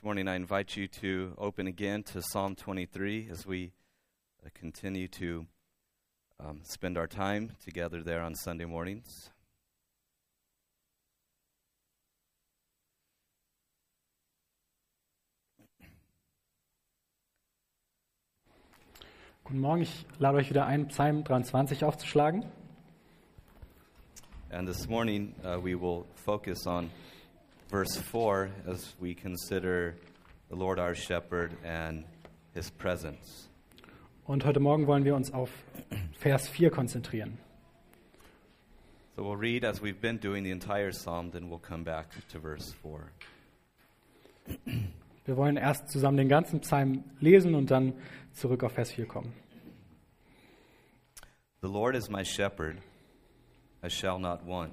This morning, I invite you to open again to Psalm 23 as we uh, continue to um, spend our time together there on Sunday mornings. Guten Morgen, ich lade euch wieder ein, Psalm 23 aufzuschlagen. And this morning, uh, we will focus on verse 4 as we consider the Lord our shepherd and his presence. Und heute Morgen wollen wir uns auf Vers 4 konzentrieren. So we'll read as we've been doing the entire psalm, then we'll come back to verse 4. Wir wollen erst zusammen den ganzen Psalm lesen und dann zurück auf Vers 4 kommen. The Lord is my shepherd, I shall not want.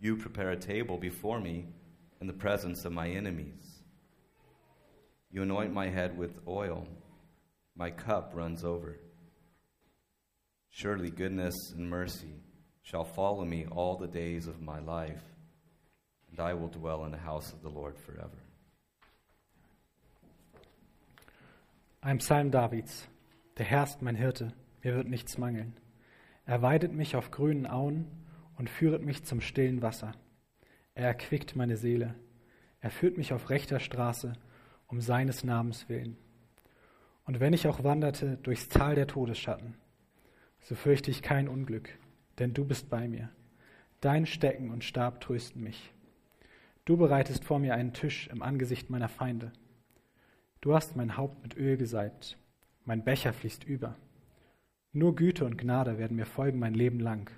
You prepare a table before me in the presence of my enemies. You anoint my head with oil, my cup runs over. Surely goodness and mercy shall follow me all the days of my life, and I will dwell in the house of the Lord forever. Ein Psalm Davids. Der Herr ist mein Hirte, mir wird nichts mangeln. Er weidet mich auf grünen Auen und führet mich zum stillen Wasser. Er erquickt meine Seele. Er führt mich auf rechter Straße, um seines Namens willen. Und wenn ich auch wanderte durchs Tal der Todesschatten, so fürchte ich kein Unglück, denn du bist bei mir. Dein Stecken und Stab trösten mich. Du bereitest vor mir einen Tisch im Angesicht meiner Feinde. Du hast mein Haupt mit Öl gesalbt, mein Becher fließt über. Nur Güte und Gnade werden mir folgen mein Leben lang,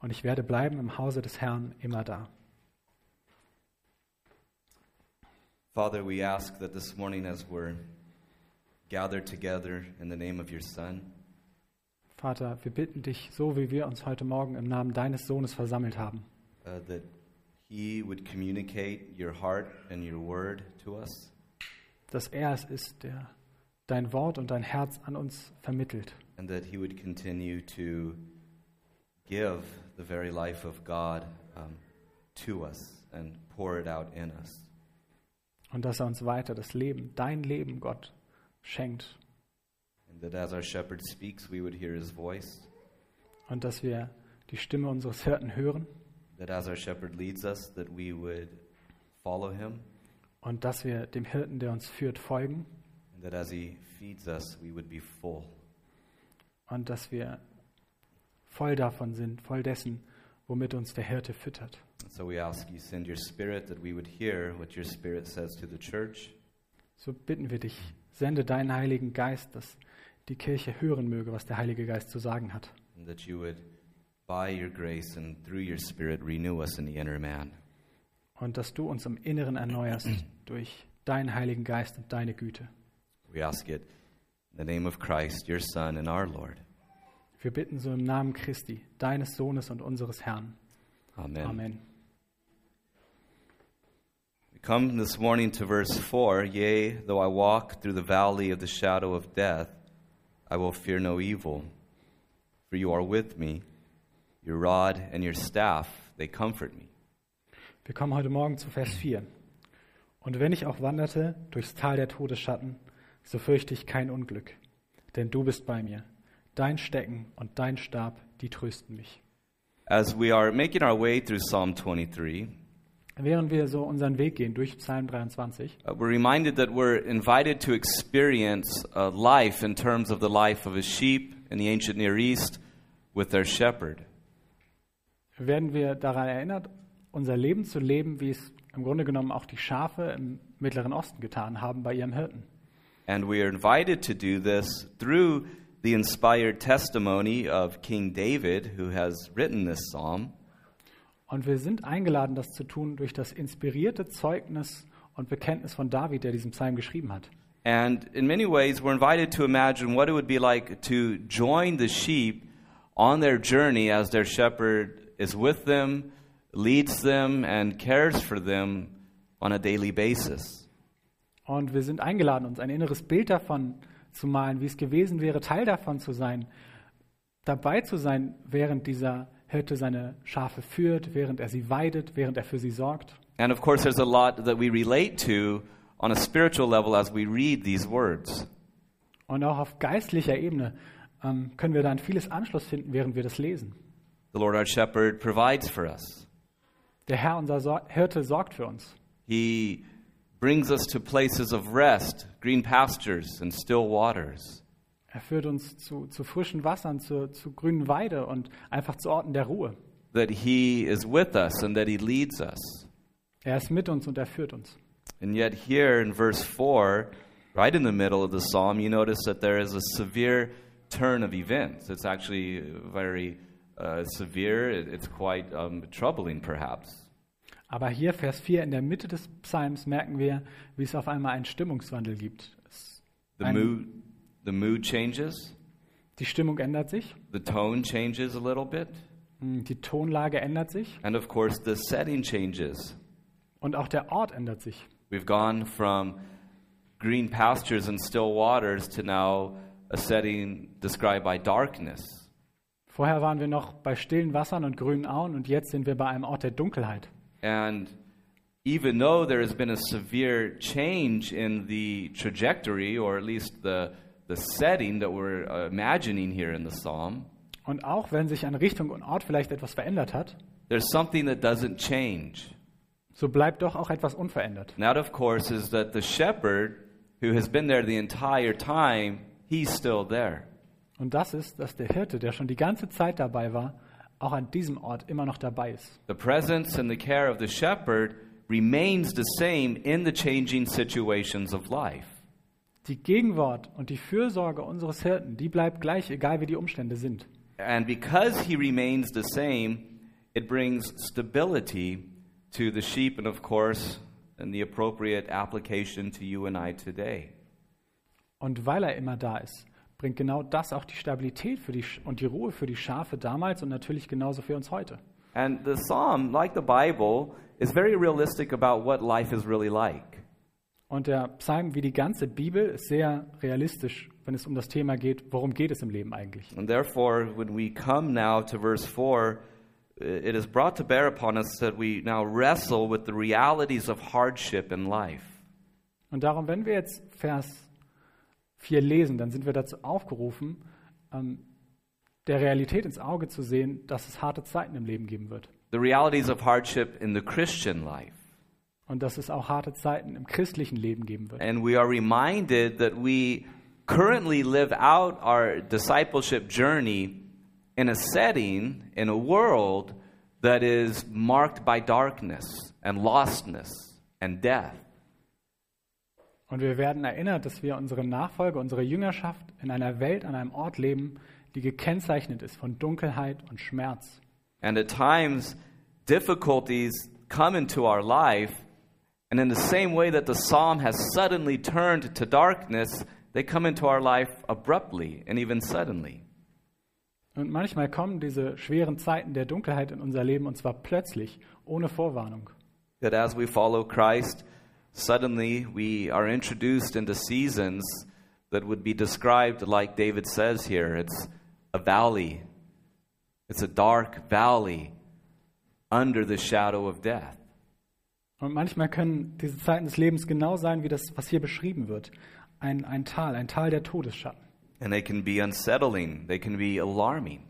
und ich werde bleiben im Hause des Herrn immer da. Father, we ask that this morning, as we're gathered together in the name of your Son, Vater, wir bitten dich, so wie wir uns heute Morgen im Namen deines Sohnes versammelt haben, uh, that he would communicate your heart and your word to us, dass er es ist, der dein Wort und dein Herz an uns vermittelt and that he would continue to give the very life of God um, to us and pour it out in us. und dass er uns weiter das Leben, dein Leben, Gott, schenkt And that as our shepherd speaks, we would hear his voice. und dass wir die Stimme unseres Hirten hören That as our shepherd leads us, that we would follow him. und dass wir dem Hirten, der uns führt, folgen And that as he feeds us, we would be full. und dass wir voll davon sind, voll dessen, womit uns der Hirte füttert. So we ask you send your spirit that we would hear what your spirit says to the church. So bitten wir dich, sende deinen Heiligen Geist, dass die Kirche hören möge, was der Heilige Geist zu sagen hat. And that you would, by your grace and through your spirit, renew us in the inner man. Und dass du uns im Inneren erneuerst durch deinen Heiligen Geist und deine Güte. We ask it in the name of Christ, your Son and our Lord. Wir bitten so im Namen Christi, deines Sohnes und unseres Herrn. Amen. Amen. We come this morning to verse 4 Yea, though I walk through the valley of the shadow of death, I will fear no evil, for you are with me. Your rod and your staff, they comfort me. Wir kommen heute Morgen zu Vers 4. Und wenn ich auch wanderte durchs Tal der Todesschatten, so fürchte ich kein Unglück, denn du bist bei mir. Dein Stecken und dein Stab, die trösten mich. As we are making our way through Psalm 23, Während wir so unseren Weg gehen durch Psalm 23, uh, we're reminded that we're invited to experience uh, life in terms of the life of a sheep in the ancient Near East with their shepherd. werden wir daran erinnert, unser Leben zu leben, wie es im Grunde genommen auch die Schafe im Mittleren Osten getan haben bei ihrem Hirten. And we are invited to do this through the inspired testimony of King David, who has written this psalm. Und wir sind eingeladen, das zu tun durch das inspirierte Zeugnis und Bekenntnis von David, der diesen Psalm geschrieben hat. And in many ways, we're invited to imagine what it would be like to join the sheep on their journey as their shepherd is with them, leads them, and cares for them on a daily basis. Und wir sind eingeladen, uns ein inneres Bild davon zu malen, wie es gewesen wäre, Teil davon zu sein, dabei zu sein, während dieser Hirte seine Schafe führt, während er sie weidet, während er für sie sorgt. And of course, there's a lot that we relate to on a spiritual level as we read these words. Und auch auf geistlicher Ebene ähm, können wir dann vieles Anschluss finden, während wir das lesen. The Lord our shepherd provides for us. Der Herr, unser Sor Hirte, sorgt für uns. He brings us to places of rest, green pastures, and still waters. Er führt uns zu, zu frischen Wassern, zu, zu grünen Weide und einfach zu Orten der Ruhe. That He is with us and that He leads us. Er ist mit uns und er führt uns. And yet, here in verse 4, right in the middle of the psalm, you notice that there is a severe turn of events. It's actually very uh, severe, it's quite um, troubling, perhaps. Aber hier, Vers 4, in der Mitte des Psalms merken wir, wie es auf einmal einen Stimmungswandel gibt. The mood, the mood changes, die Stimmung ändert sich, the tone changes a little bit, mh, die Tonlage ändert sich and of course, the setting changes. und auch der Ort ändert sich. We've gone from green pastures and still waters to now a setting described by darkness. Vorher waren wir noch bei stillen Wassern und grünen Auen und jetzt sind wir bei einem Ort der Dunkelheit. And even though there has been a severe change in the trajectory, or at least the, the setting that we're uh, imagining here in the psalm, Und auch wenn sich an Richtung und Ort vielleicht etwas verändert hat, there's something that doesn't change. so bleibt doch auch etwas unverändert. And that, of course, is that the shepherd who has been there the entire time, he's still there. Und das ist, dass der Hirte, der schon die ganze Zeit dabei war, auch an diesem Ort immer noch dabei ist. The presence and the care of the shepherd remains the same in the changing situations of life. Die Gegenwart und die Fürsorge unseres Hirten, die bleibt gleich, egal wie die Umstände sind. And because he remains the same, it brings stability to the sheep and, of course, and the appropriate application to you and I today. Und weil er immer da ist, bringt genau das auch die Stabilität für die und die Ruhe für die Schafe damals und natürlich genauso für uns heute. And the psalm, like the Bible, is very realistic about what life is really like. Und der Psalm, wie die ganze Bibel, ist sehr realistisch, wenn es um das Thema geht, worum geht es im Leben eigentlich. And therefore, when we come now to verse 4, it is brought to bear upon us that we now wrestle with the realities of hardship in life. Und darum, wenn wir jetzt Vers 4 lesen, dann sind wir dazu aufgerufen, ähm, der Realität ins Auge zu sehen, dass es harte Zeiten im Leben geben wird. The realities of hardship in the Christian life. Und dass es auch harte Zeiten im christlichen Leben geben wird. And we are reminded that we currently live out our discipleship journey in a setting, in a world that is marked by darkness and lostness and death. Und wir werden erinnert, dass wir unsere Nachfolge, unsere Jüngerschaft in einer Welt, an einem Ort leben, die gekennzeichnet ist von Dunkelheit und Schmerz. And at times, difficulties come into our life, and in the same way that the psalm has suddenly turned to darkness, they come into our life abruptly and even suddenly. Und manchmal kommen diese schweren Zeiten der Dunkelheit in unser Leben und zwar plötzlich, ohne Vorwarnung. That as we follow Christ, suddenly we are introduced into seasons that would be described like David says here it's a valley, it's a dark valley under the shadow of death. Und manchmal können diese Zeiten des Lebens genau sein, wie das, was hier beschrieben wird. Ein, ein Tal, ein Tal der Todesschatten. And they can be unsettling, they can be alarming.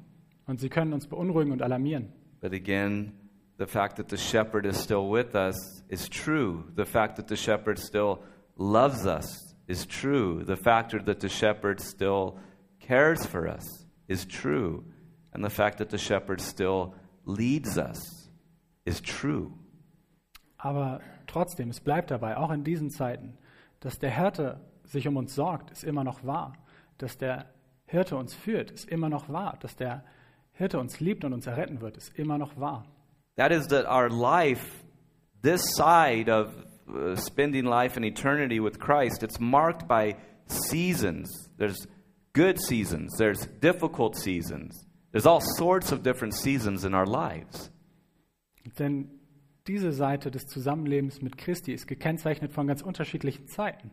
Und sie können uns beunruhigen und alarmieren. But again, the fact that the shepherd is still with us is true. The fact that the shepherd still loves us is true. The fact that the shepherd still cares for us is true. And the fact that the shepherd still leads us is true. Aber trotzdem, es bleibt dabei, auch in diesen Zeiten, dass der Hirte sich um uns sorgt, ist immer noch wahr. Dass der Hirte uns führt, ist immer noch wahr. Dass der Hirte uns liebt und uns erretten wird, ist immer noch wahr. That is that our life, this side of uh, spending life in eternity with Christ, it's marked by seasons. There's good seasons, there's difficult seasons, there's all sorts of different seasons in our lives. Denn diese Seite des Zusammenlebens mit Christi ist gekennzeichnet von ganz unterschiedlichen Zeiten.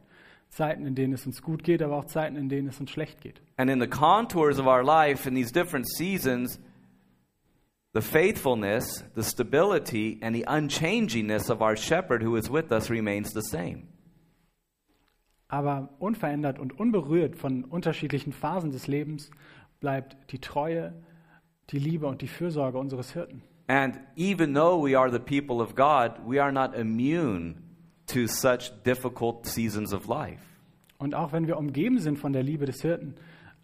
Zeiten, in denen es uns gut geht, aber auch Zeiten, in denen es uns schlecht geht. And in the contours of our life, in these different seasons, the faithfulness, the stability, and the unchangingness of our shepherd who is with us remains the same. Aber unverändert und unberührt von unterschiedlichen Phasen des Lebens bleibt die Treue, die Liebe und die Fürsorge unseres Hirten. And even though we are the people of God, we are not immune to such difficult seasons of life. Und auch wenn wir umgeben sind von der Liebe des Hirten,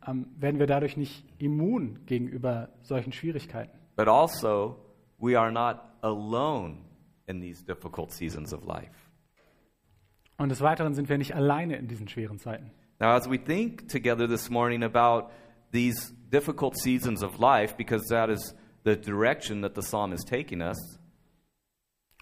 ähm, werden wir dadurch nicht immun gegenüber solchen Schwierigkeiten. But also, we are not alone in these difficult seasons of life. Und des Weiteren sind wir nicht alleine in diesen schweren Zeiten. Now, as we think together this morning about these difficult seasons of life, because that is the direction that the psalm is taking us,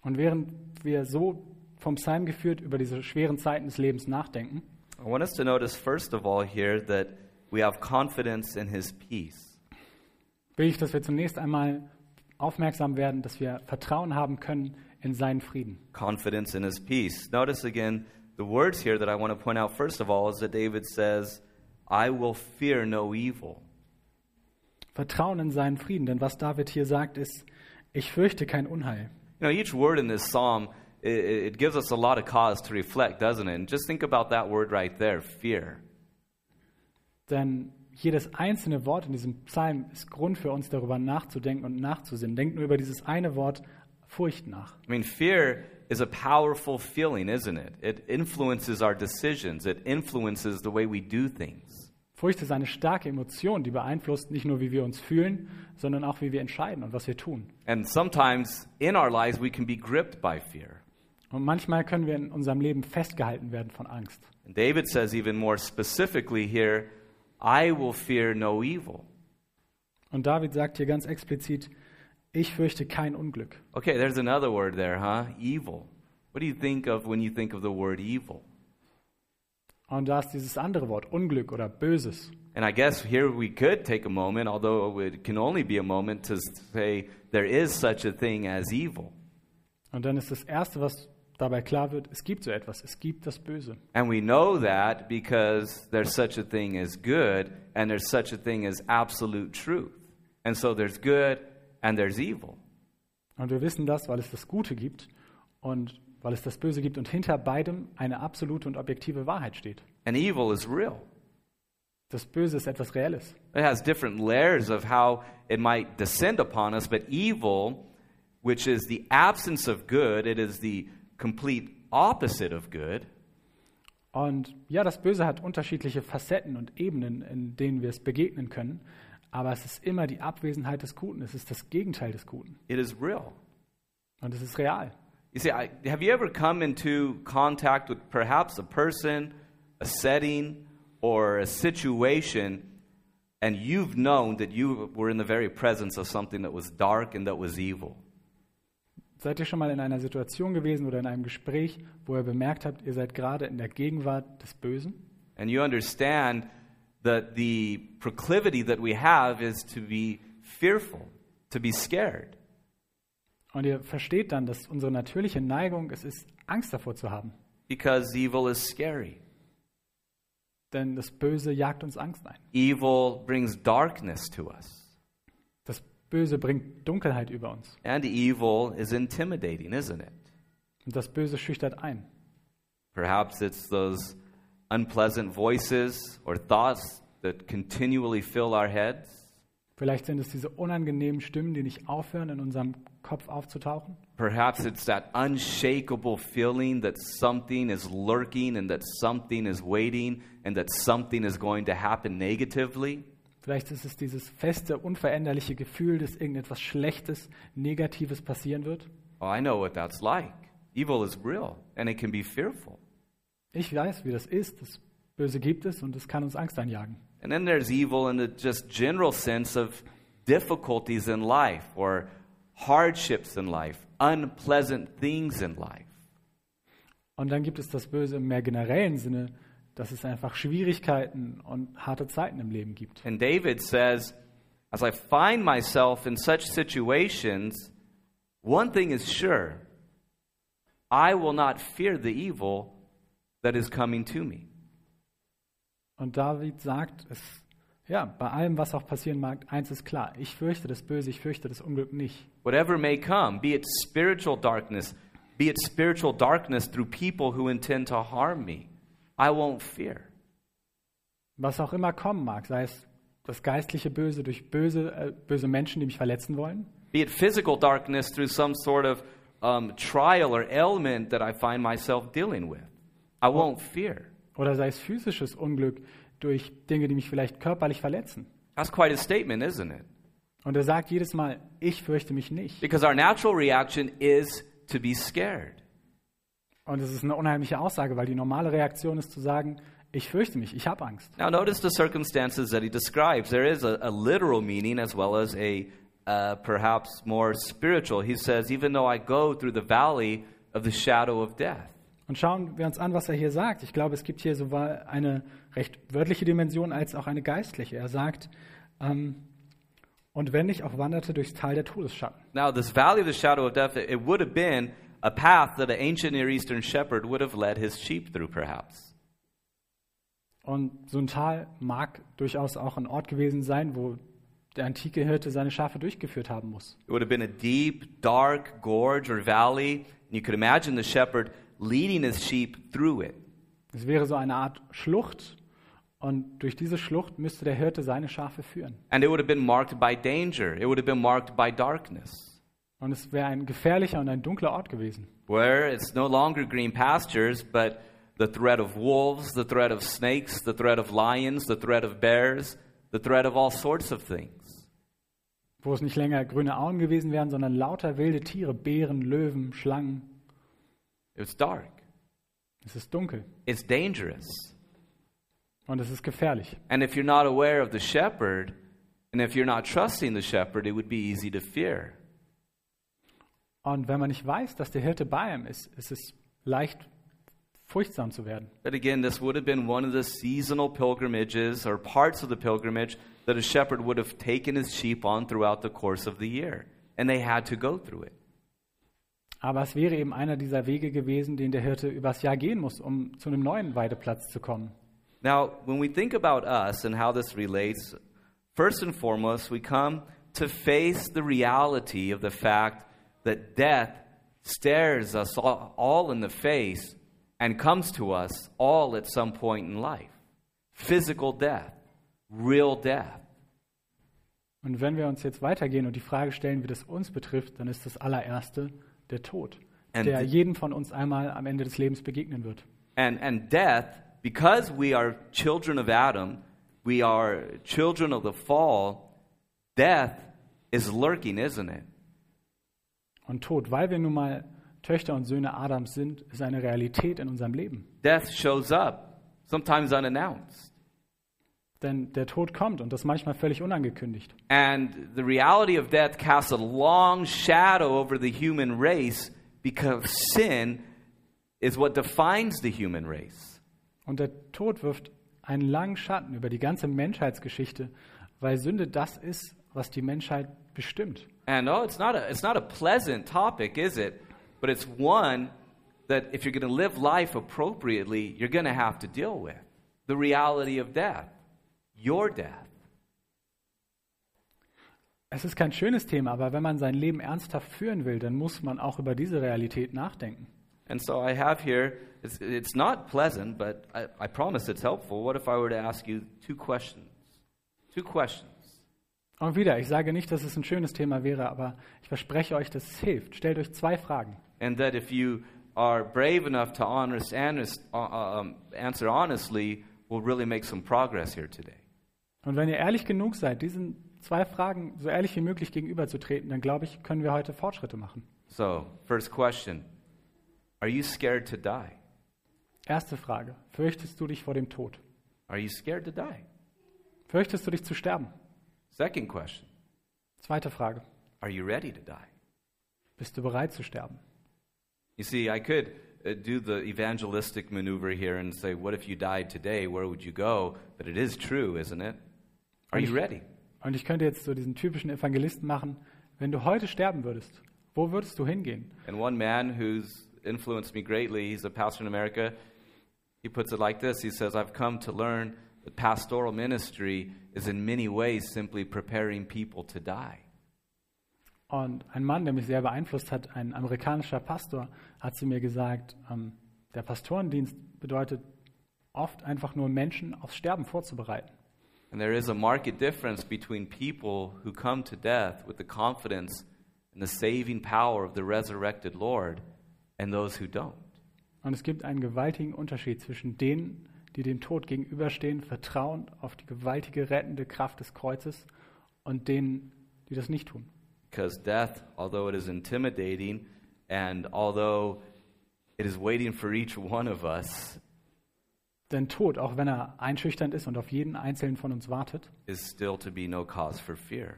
Und während wir so vom Psalm geführt über diese schweren Zeiten des Lebens nachdenken, I want us to notice, first of all, here that we have confidence in his peace. Will ich, dass wir zunächst einmal aufmerksam werden, dass wir Vertrauen haben können in seinen Frieden. Confidence in his peace. Notice again the words here that I want to point out, first of all, is that David says, I will fear no evil. Vertrauen in seinen Frieden, denn was David hier sagt, ist, ich fürchte kein Unheil. You know, each word in this psalm, it, it gives us a lot of cause to reflect, doesn't it? And just think about that word right there fear. Denn jedes einzelne Wort in diesem Psalm ist Grund für uns, darüber nachzudenken und nachzusinnen. Denkt nur über dieses eine Wort Furcht nach. I mean, fear is a powerful feeling, isn't it? It influences our decisions, it influences the way we do things. Furcht ist eine starke Emotion, die beeinflusst nicht nur, wie wir uns fühlen, sondern auch, wie wir entscheiden und was wir tun. And sometimes in our lives, we can be gripped by fear. Und manchmal können wir in unserem Leben festgehalten werden von Angst. And David says, even more specifically here, I will fear no evil. Und David sagt hier ganz explizit, ich fürchte kein Unglück. Okay, there's another word there, huh? Evil. What do you think of when you think of the word evil? Und da ist dieses andere Wort, Unglück oder Böses. And I guess here we could take a moment, although it can only be a moment, to say there is such a thing as evil. Und dann ist das Erste, was dabei klar wird, es gibt so etwas, es gibt das Böse. And we know that because there's such a thing as good and there's such a thing as absolute truth. And so there's good and there's evil. Und wir wissen das, weil es das Gute gibt und weil es das Böse gibt und hinter beidem eine absolute und objektive Wahrheit steht. And evil is real. Das Böse ist etwas Reelles. It has different layers of how it might descend upon us, but evil, which is the absence of good, it is the complete opposite of good. Und ja, das Böse hat unterschiedliche Facetten und Ebenen, in denen wir es begegnen können, aber es ist immer die Abwesenheit des Guten, es ist das Gegenteil des Guten It is real. und es ist real. You see, I, have you ever come into contact with perhaps a person, a setting, or a situation, and you've known that you were in the very presence of something that was dark and that was evil? Seid ihr schon mal in einer Situation gewesen oder in einem Gespräch, wo ihr bemerkt habt, ihr seid gerade in der Gegenwart des Bösen? And you understand that the proclivity that we have is to be fearful, to be scared. Und ihr versteht dann, dass unsere natürliche Neigung es ist, Angst davor zu haben. Because evil is scary. Denn das Böse jagt uns Angst ein. Evil brings darkness to us. Böse bringt Dunkelheit über uns. And evil is intimidating, isn't it? Und das Böse schüchtert ein. Perhaps it's those unpleasant voices or thoughts that continually fill our heads. Vielleicht sind es diese unangenehmen Stimmen, die nicht aufhören, in unserem Kopf aufzutauchen. Perhaps it's that unshakable feeling that something is lurking and that something is waiting and that something is going to happen negatively. Vielleicht ist es dieses feste, unveränderliche Gefühl, dass irgendetwas Schlechtes, Negatives passieren wird. Oh, I know what that's like. Evil is real and it can be fearful. Ich weiß, wie das ist. Das Böse gibt es und es kann uns Angst einjagen. And then there's evil in the just general sense of difficulties in life or hardships in life, unpleasant things in life. Und dann gibt es das Böse im mehr generellen Sinne, dass es einfach Schwierigkeiten und harte Zeiten im Leben gibt. And David says, As I find myself in such situations, one thing is sure I will not fear the evil that is coming to me. Und David sagt, es, ja, bei allem, was auch passieren mag, eins ist klar, ich fürchte das Böse, ich fürchte das Unglück nicht. Whatever may come, be it spiritual darkness, be it spiritual darkness through people who intend to harm me, I won't fear. Was auch immer kommen mag, sei es das geistliche Böse durch böse, äh, böse Menschen, die mich verletzen wollen, Be it physical darkness through some sort of um, trial or ailment that I find myself dealing with, I won't fear. oder sei es physisches Unglück durch Dinge, die mich vielleicht körperlich verletzen. That's quite a statement, isn't it? Und er sagt jedes Mal, ich fürchte mich nicht. Because our natural reaction is to be scared. Und es ist eine unheimliche Aussage, weil die normale Reaktion ist zu sagen, ich fürchte mich, ich habe Angst. Now, notice the circumstances that he describes. There is a, a literal meaning as well as a uh, perhaps more spiritual. He says, Even though I go through the valley of the shadow of death. Und schauen wir uns an, was er hier sagt. Ich glaube, es gibt hier sowohl eine recht wörtliche Dimension als auch eine geistliche. Er sagt, ähm, und wenn ich auch wanderte durchs Tal der Todesschatten. Now, this valley of the shadow of death, it would have been a path that an ancient Near Eastern shepherd would have led his sheep through, perhaps. Und so ein Tal mag durchaus auch ein Ort gewesen sein, wo der antike Hirte seine Schafe durchgeführt haben muss. It would have been a deep, dark gorge or valley, and you could imagine the shepherd leading his sheep through it. Es wäre so eine Art Schlucht und durch diese Schlucht müsste der Hirte seine Schafe führen. And it would have been marked by danger, it would have been marked by darkness, Und es wäre ein gefährlicher und ein dunkler Ort gewesen. where it's no longer green pastures, but the threat of wolves, the threat of snakes, the threat of lions, the threat of bears, the threat of all sorts of things. Wo es nicht länger grüne Auen gewesen wären, sondern lauter wilde Tiere, Bären, Löwen, Schlangen. It's dark, Es ist dunkel it's dangerous. und es ist gefährlich. And if you're not aware of the shepherd, and if you're not trusting the shepherd, it would be easy to fear. Und wenn man nicht weiß, dass der Hirte bei ihm ist, ist es leicht, furchtsam zu werden. But again, this would have been one of the seasonal pilgrimages or parts of the pilgrimage that a shepherd would have taken his sheep on throughout the course of the year. And they had to go through it. Aber es wäre eben einer dieser Wege gewesen, den der Hirte übers Jahr gehen muss, um zu einem neuen Weideplatz zu kommen. Now, when we think about us and how this relates, first and foremost, we come to face the reality of the fact that death stares us all, all in the face and comes to us all at some point in life. Physical death, real death. Und wenn wir uns jetzt weitergehen und die Frage stellen, wie das uns betrifft, dann ist das allererste der Tod, And der jedem von uns einmal am Ende des Lebens begegnen wird. And, and death, because we are children of Adam, we are children of the fall, death is lurking, isn't it? Und Tod, weil wir nun mal Töchter und Söhne Adams sind, ist eine Realität in unserem Leben. Death shows up, sometimes unannounced. Denn der Tod kommt und das manchmal völlig unangekündigt. And the reality of death casts a long shadow over the human race because sin is what defines the human race. Und der Tod wirft einen langen Schatten über die ganze Menschheitsgeschichte, weil Sünde das ist, was die Menschheit bestimmt. And oh, it's not a, it's not a pleasant topic, is it? But it's one that if you're going to live life appropriately, you're going to have to deal with. The reality of death, your death. Es ist kein schönes Thema, aber wenn man sein Leben ernsthaft führen will, dann muss man auch über diese Realität nachdenken. And so I have here, it's, it's not pleasant, but I, I promise it's helpful. What if I were to ask you two questions? Two questions. Und wieder, ich sage nicht, dass es ein schönes Thema wäre, aber ich verspreche euch, dass es hilft. Stellt euch zwei Fragen. And that if you are brave enough to honest, honest, uh, um, answer honestly, we'll really make some progress here today. Und wenn ihr ehrlich genug seid, diesen zwei Fragen so ehrlich wie möglich gegenüberzutreten, dann glaube ich, können wir heute Fortschritte machen. So, first question Are you scared to die? Erste Frage. Fürchtest du dich vor dem Tod? Are you scared to die? Fürchtest du dich zu sterben? Second question Zweite Frage. Are you ready to die? Bist du bereit zu sterben? You see, I could uh, do the evangelistic maneuver here and say, What if you died today? Where would you go? But it is true, isn't it? Are you ready? Und ich könnte jetzt so diesen typischen Evangelisten machen, wenn du heute sterben würdest, wo würdest du hingehen? And one man who's influenced me greatly, he's a pastor in America, he puts it like this He says, I've come to learn that pastoral ministry is in many ways simply preparing people to die. Und ein Mann, der mich sehr beeinflusst hat, ein amerikanischer Pastor, hat zu mir gesagt, ähm, der Pastorendienst bedeutet oft einfach nur Menschen aufs Sterben vorzubereiten. And there is a marked difference between people who come to death with the confidence in the saving power of the resurrected Lord and those who don't. Und es gibt einen gewaltigen Unterschied zwischen denen, die dem Tod gegenüberstehen, vertrauend auf die gewaltige rettende Kraft des Kreuzes, und denen, die das nicht tun. Because death, although it is intimidating and although it is waiting for each one of us, Denn Tod, auch wenn er einschüchternd ist und auf jeden einzelnen von uns wartet, is still to be no cause for fear.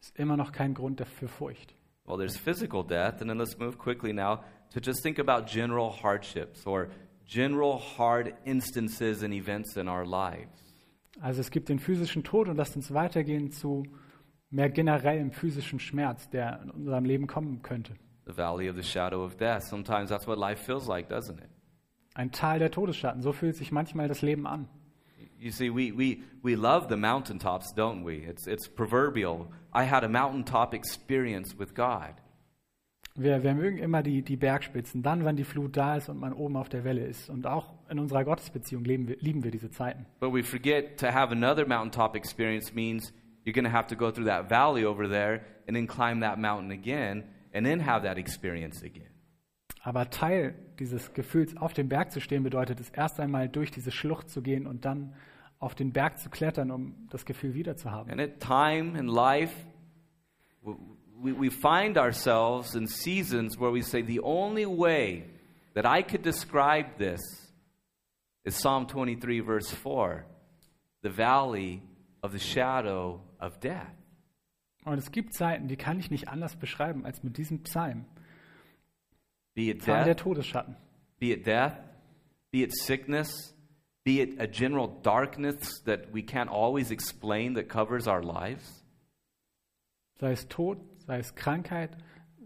ist immer noch kein Grund dafür Furcht. Well, there's physical death, and then let's move quickly now to just think about general hardships or general hard instances and events in our lives. Also es gibt den physischen Tod und lasst uns weitergehen zu mehr generellem physischen Schmerz, der in unserem Leben kommen könnte. The valley of the shadow of death. Sometimes that's what life feels like, doesn't it? Ein Tal der Todesschatten, so fühlt sich manchmal das Leben an. You see, we, we, we love the mountaintops, don't we? It's, it's proverbial. I had a mountaintop experience with God. Wir, wir mögen immer die, die Bergspitzen, dann, wenn die Flut da ist und man oben auf der Welle ist. Und auch in unserer Gottesbeziehung lieben wir, lieben wir diese Zeiten. But we forget to have another mountaintop experience means you're going to have to go through that valley over there and then climb that mountain again and then have that experience again. Aber Teil dieses Gefühls, auf dem Berg zu stehen, bedeutet es erst einmal durch diese Schlucht zu gehen und dann auf den Berg zu klettern, um das Gefühl wieder zu haben. And at time in life, we, we find ourselves in seasons where we say, the only way that I could describe this is Psalm 23, verse 4 the valley of the shadow of death. Und es gibt Zeiten, die kann ich nicht anders beschreiben als mit diesem Psalm. Be it der death, Todesschatten. be it death, be it sickness, be it a general darkness that we can't always explain that covers our lives. Sei es Tod, sei es Krankheit,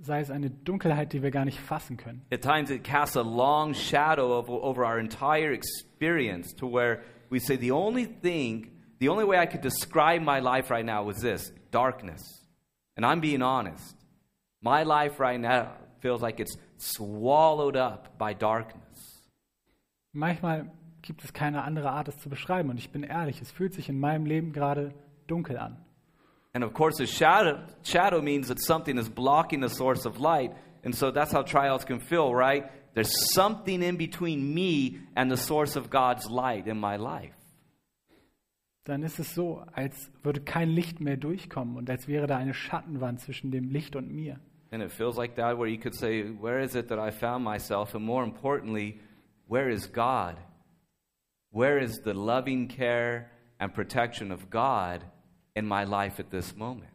sei es eine Dunkelheit, die wir gar nicht fassen können. At times, it casts a long shadow of, over our entire experience to where we say, the only thing, the only way I could describe my life right now was this darkness. And I'm being honest. My life right now feels like it's swallowed up by darkness. Manchmal gibt es keine andere Art, es zu beschreiben. Und ich bin ehrlich, es fühlt sich in meinem Leben gerade dunkel an. And of course, a shadow, shadow means that something is blocking the source of light. And so that's how trials can feel, right? There's something in between me and the source of God's light in my life. Dann ist es so, als würde kein Licht mehr durchkommen und als wäre da eine Schattenwand zwischen dem Licht und mir. And it feels like that, where you could say, Where is it that I found myself? And more importantly, where is God? Where is the loving care and protection of God in my life at this moment?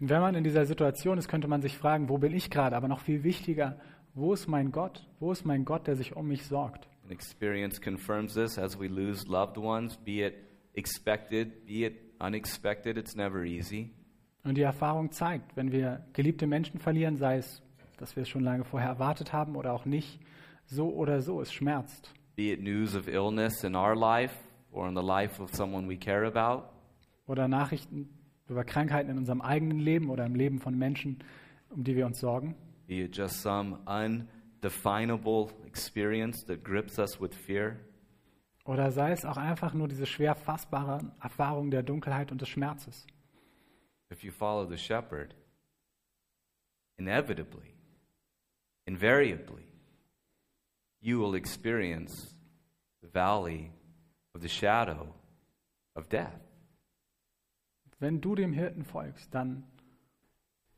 Und wenn man in dieser Situation ist, könnte man sich fragen, wo bin ich gerade? Aber noch viel wichtiger, wo ist mein Gott? Wo ist mein Gott, der sich um mich sorgt? And experience confirms this as we lose loved ones, be it expected, be it unexpected. It's never easy. Und die Erfahrung zeigt, wenn wir geliebte Menschen verlieren, sei es, dass wir es schon lange vorher erwartet haben oder auch nicht, so oder so, es schmerzt. Be it news of illness in our life or in the life of someone we care about. Oder Nachrichten über Krankheiten in unserem eigenen Leben oder im Leben von Menschen, um die wir uns sorgen. Be it just some undefinable experience that grips us with fear. Oder sei es auch einfach nur diese schwer fassbare Erfahrung der Dunkelheit und des Schmerzes. If you follow the shepherd, inevitably, invariably, you will experience the valley of the shadow of death. Wenn du dem Hirten folgst, dann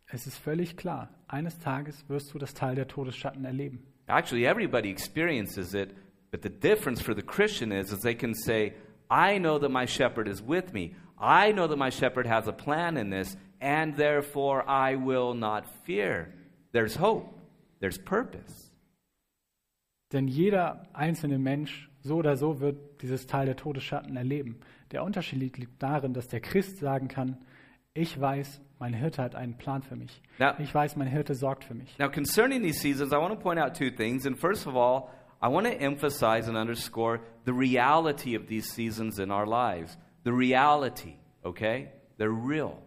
es ist völlig klar, eines Tages wirst du das Tal der Todesschatten erleben. Actually, everybody experiences it, but the difference for the Christian is, is they can say, I know that my shepherd is with me. I know that my shepherd has a plan in this, and therefore I will not fear. There's hope. There's purpose. Denn jeder einzelne Mensch, so oder so, wird dieses Tal der Todesschatten erleben. Der Unterschied liegt darin, dass der Christ sagen kann, ich weiß, mein Hirte hat einen Plan für mich. Ja. Ich weiß, mein Hirte sorgt für mich. Now, concerning these seasons, I want to point out two things. And first of all, I want to emphasize and underscore the reality of these seasons in our lives. The reality, okay? They're real.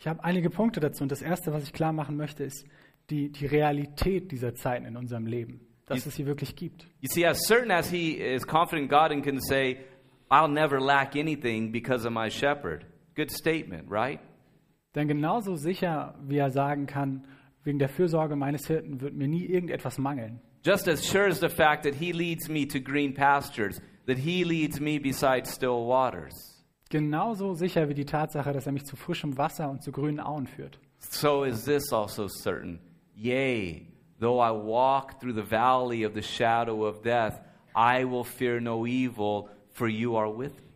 Ich habe einige Punkte dazu und das Erste, was ich klar machen möchte, ist die, die Realität dieser Zeiten in unserem Leben, dass es sie wirklich gibt. You see, as certain as he is confident in God and can say, I'll never lack anything because of my shepherd. Good statement, right? Denn genauso sicher, wie er sagen kann, wegen der Fürsorge meines Hirten wird mir nie irgendetwas mangeln. Just as sure as the fact that he leads me to green pastures, that he leads me beside still waters. Genauso sicher wie die Tatsache, dass er mich zu frischem Wasser und zu grünen Auen führt. So is this also certain. Yea, though I walk through the valley of the shadow of death, I will fear no evil, for you are with me.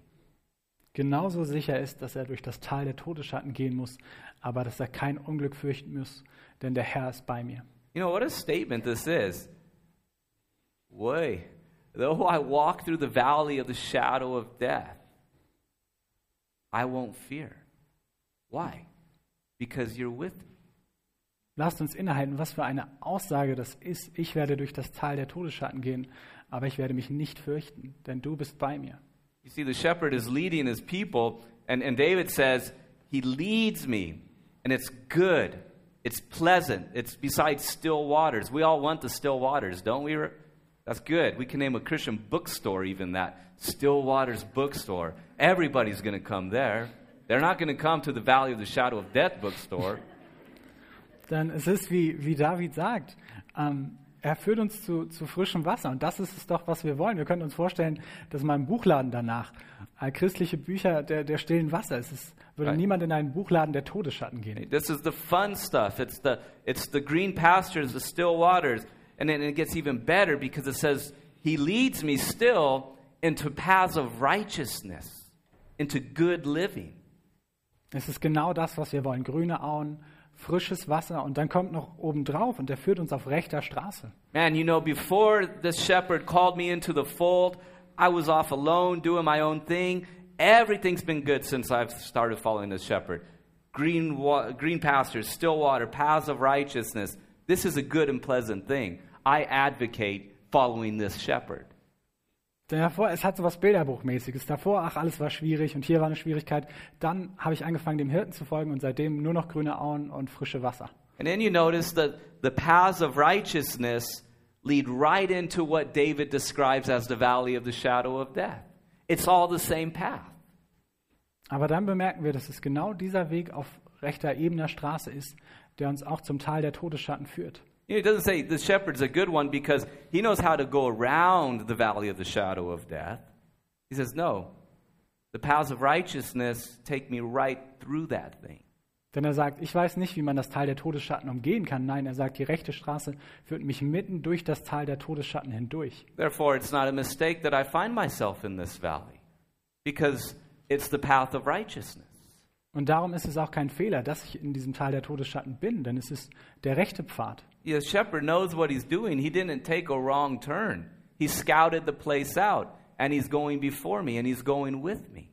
Genauso sicher ist, dass er durch das Tal der Todesschatten gehen muss, aber dass er kein Unglück fürchten muss, denn der Herr ist bei mir. You know what a statement this is. Way, though I walk through the valley of the shadow of death, I won't fear. Why? Because you're with me. Lasst uns innehalten, was für eine Aussage das ist. Ich werde durch das Tal der Todesschatten gehen, aber ich werde mich nicht fürchten, denn du bist bei mir. You see, the shepherd is leading his people, and, and David says, He leads me, and it's good, it's pleasant, it's beside still waters. We all want the still waters, don't we? That's good. We can name a Christian bookstore even that Still Waters Bookstore. Everybody's going to come there. They're not going to come to the Valley of the Shadow of Death bookstore. Denn es ist, wie, wie David sagt, ähm, er führt uns zu, zu frischem Wasser. Und das ist es doch, was wir wollen. Wir können uns vorstellen, dass in meinem Buchladen danach äh, christliche Bücher der, der stillen Wasser ist. Es würde Right. niemand in einen Buchladen der Todesschatten gehen. This is the fun stuff. It's the, it's the green pastures, the still waters. And then it gets even better because it says, He leads me still into paths of righteousness, into good living. Es ist genau das, was wir wollen. Grüne Auen, frisches Wasser und dann kommt noch obendrauf und er führt uns auf rechter Straße. Man, you know, before this shepherd called me into the fold, I was off alone doing my own thing. Everything's been good since I've started following this shepherd. Green, green pastures, still water, paths of righteousness. This is a good and pleasant thing. I advocate following this shepherd. Denn davor, es hat so was Bilderbuchmäßiges. Davor, ach, alles war schwierig und hier war eine Schwierigkeit. Dann habe ich angefangen, dem Hirten zu folgen und seitdem nur noch grüne Auen und frische Wasser. And then you notice that the paths of righteousness lead right into what David describes as the valley of the shadow of death. It's all the same path. Aber dann bemerken wir, dass es genau dieser Weg auf rechter ebener Straße ist, der uns auch zum Tal der Todesschatten führt. You know, it doesn't say the shepherd's a good one because he knows how to go around the valley of the shadow of death. He says, no, the paths of righteousness take me right through that thing. Denn er sagt, ich weiß nicht, wie man das Tal der Todesschatten umgehen kann. Nein, er sagt, die rechte Straße führt mich mitten durch das Tal der Todesschatten hindurch. Therefore, it's not a mistake that I find myself in this valley because it's the path of righteousness. Und darum ist es auch kein Fehler, dass ich in diesem Tal der Todesschatten bin, denn es ist der rechte Pfad. The shepherd knows what he's doing. He didn't take a wrong turn. He scouted the place out, and he's going before me, and he's going with me.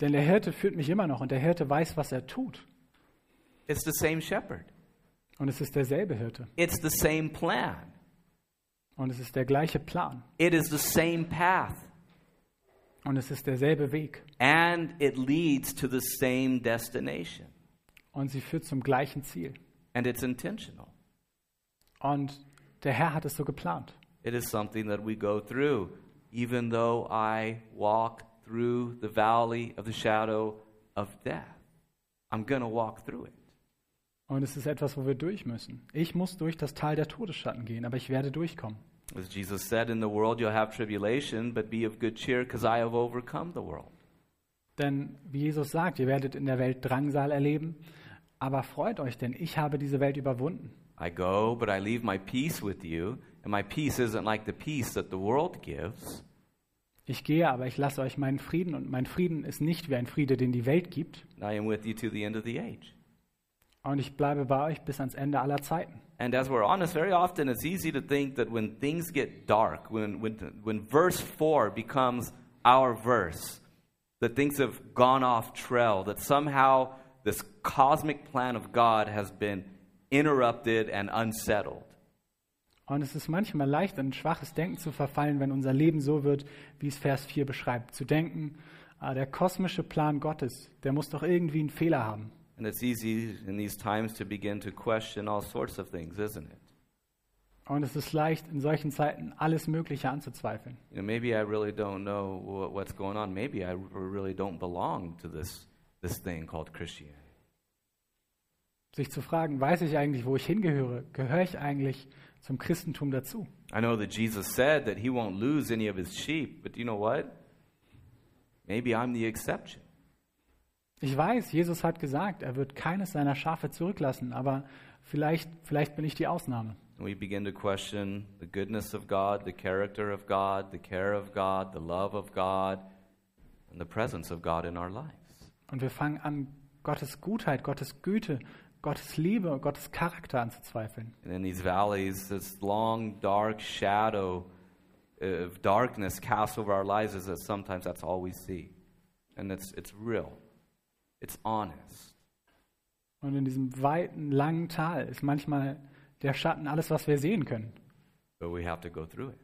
Denn der Hirte führt mich immer noch und der Hirte weiß, was er tut. It's the same shepherd, Und es ist derselbe Hirte. it's the same plan, Und es ist der gleiche Plan. it is the same path, Und es ist derselbe Weg. and it leads to the same destination, Und sie führt zum gleichen Ziel. and it's intentional. Und der Herr hat es so geplant. It is something that we go through, even though I walk through the valley of the shadow of death. I'm going to walk through it. Und es ist etwas, wo wir durch müssen. Ich muss durch das Tal der Todesschatten gehen, aber ich werde durchkommen. As Jesus said, in the world you'll have tribulation, but be of good cheer, because I have overcome the world. Denn wie Jesus sagt, ihr werdet in der Welt Drangsal erleben, aber freut euch, denn ich habe diese Welt überwunden. I go, but I leave my peace with you, and my peace isn't like the peace that the world gives. Ich gehe, aber ich lasse euch meinen Frieden und mein Frieden ist nicht wie ein Friede, den die Welt gibt. I am with you to the end of the age. Und ich bleibe bei euch bis ans Ende aller Zeiten. And as we're honest, very often it's easy to think that when things get dark, when, when, when verse 4 becomes our verse, that things have gone off trail, that somehow this cosmic plan of God has been interrupted and unsettled. Und es ist manchmal leicht, in schwaches Denken zu verfallen, wenn unser Leben so wird, wie es Vers 4 beschreibt. Zu denken, ah, der kosmische Plan Gottes, der muss doch irgendwie einen Fehler haben. And it's easy in these times to begin to question all sorts of things, isn't it? Und es ist leicht, in solchen Zeiten alles Mögliche anzuzweifeln. You know, maybe I really don't know wha- what's going on. Maybe I really don't belong to this, this thing called Christianity. Sich zu fragen, weiß ich eigentlich, wo ich hingehöre? Gehöre ich eigentlich zum Christentum dazu? I know that Jesus said that he won't lose any of his sheep, but you know what? Maybe I'm the exception. Ich weiß, Jesus hat gesagt, er wird keines seiner Schafe zurücklassen, aber vielleicht, vielleicht bin ich die Ausnahme. And we begin to question the goodness of God, the character of God, the care of God, the love of God, and the presence of God in our lives. Und wir fangen an, Gottes Gutheit, Gottes Güte, Gottes Liebe, Gottes Charakter anzuzweifeln. And in these valleys, this long, dark shadow of darkness casts over our lives is that sometimes that's all we see. And it's, it's real, it's honest. Und in diesem weiten, langen Tal ist manchmal der Schatten alles, was wir sehen können. But we have to go through it.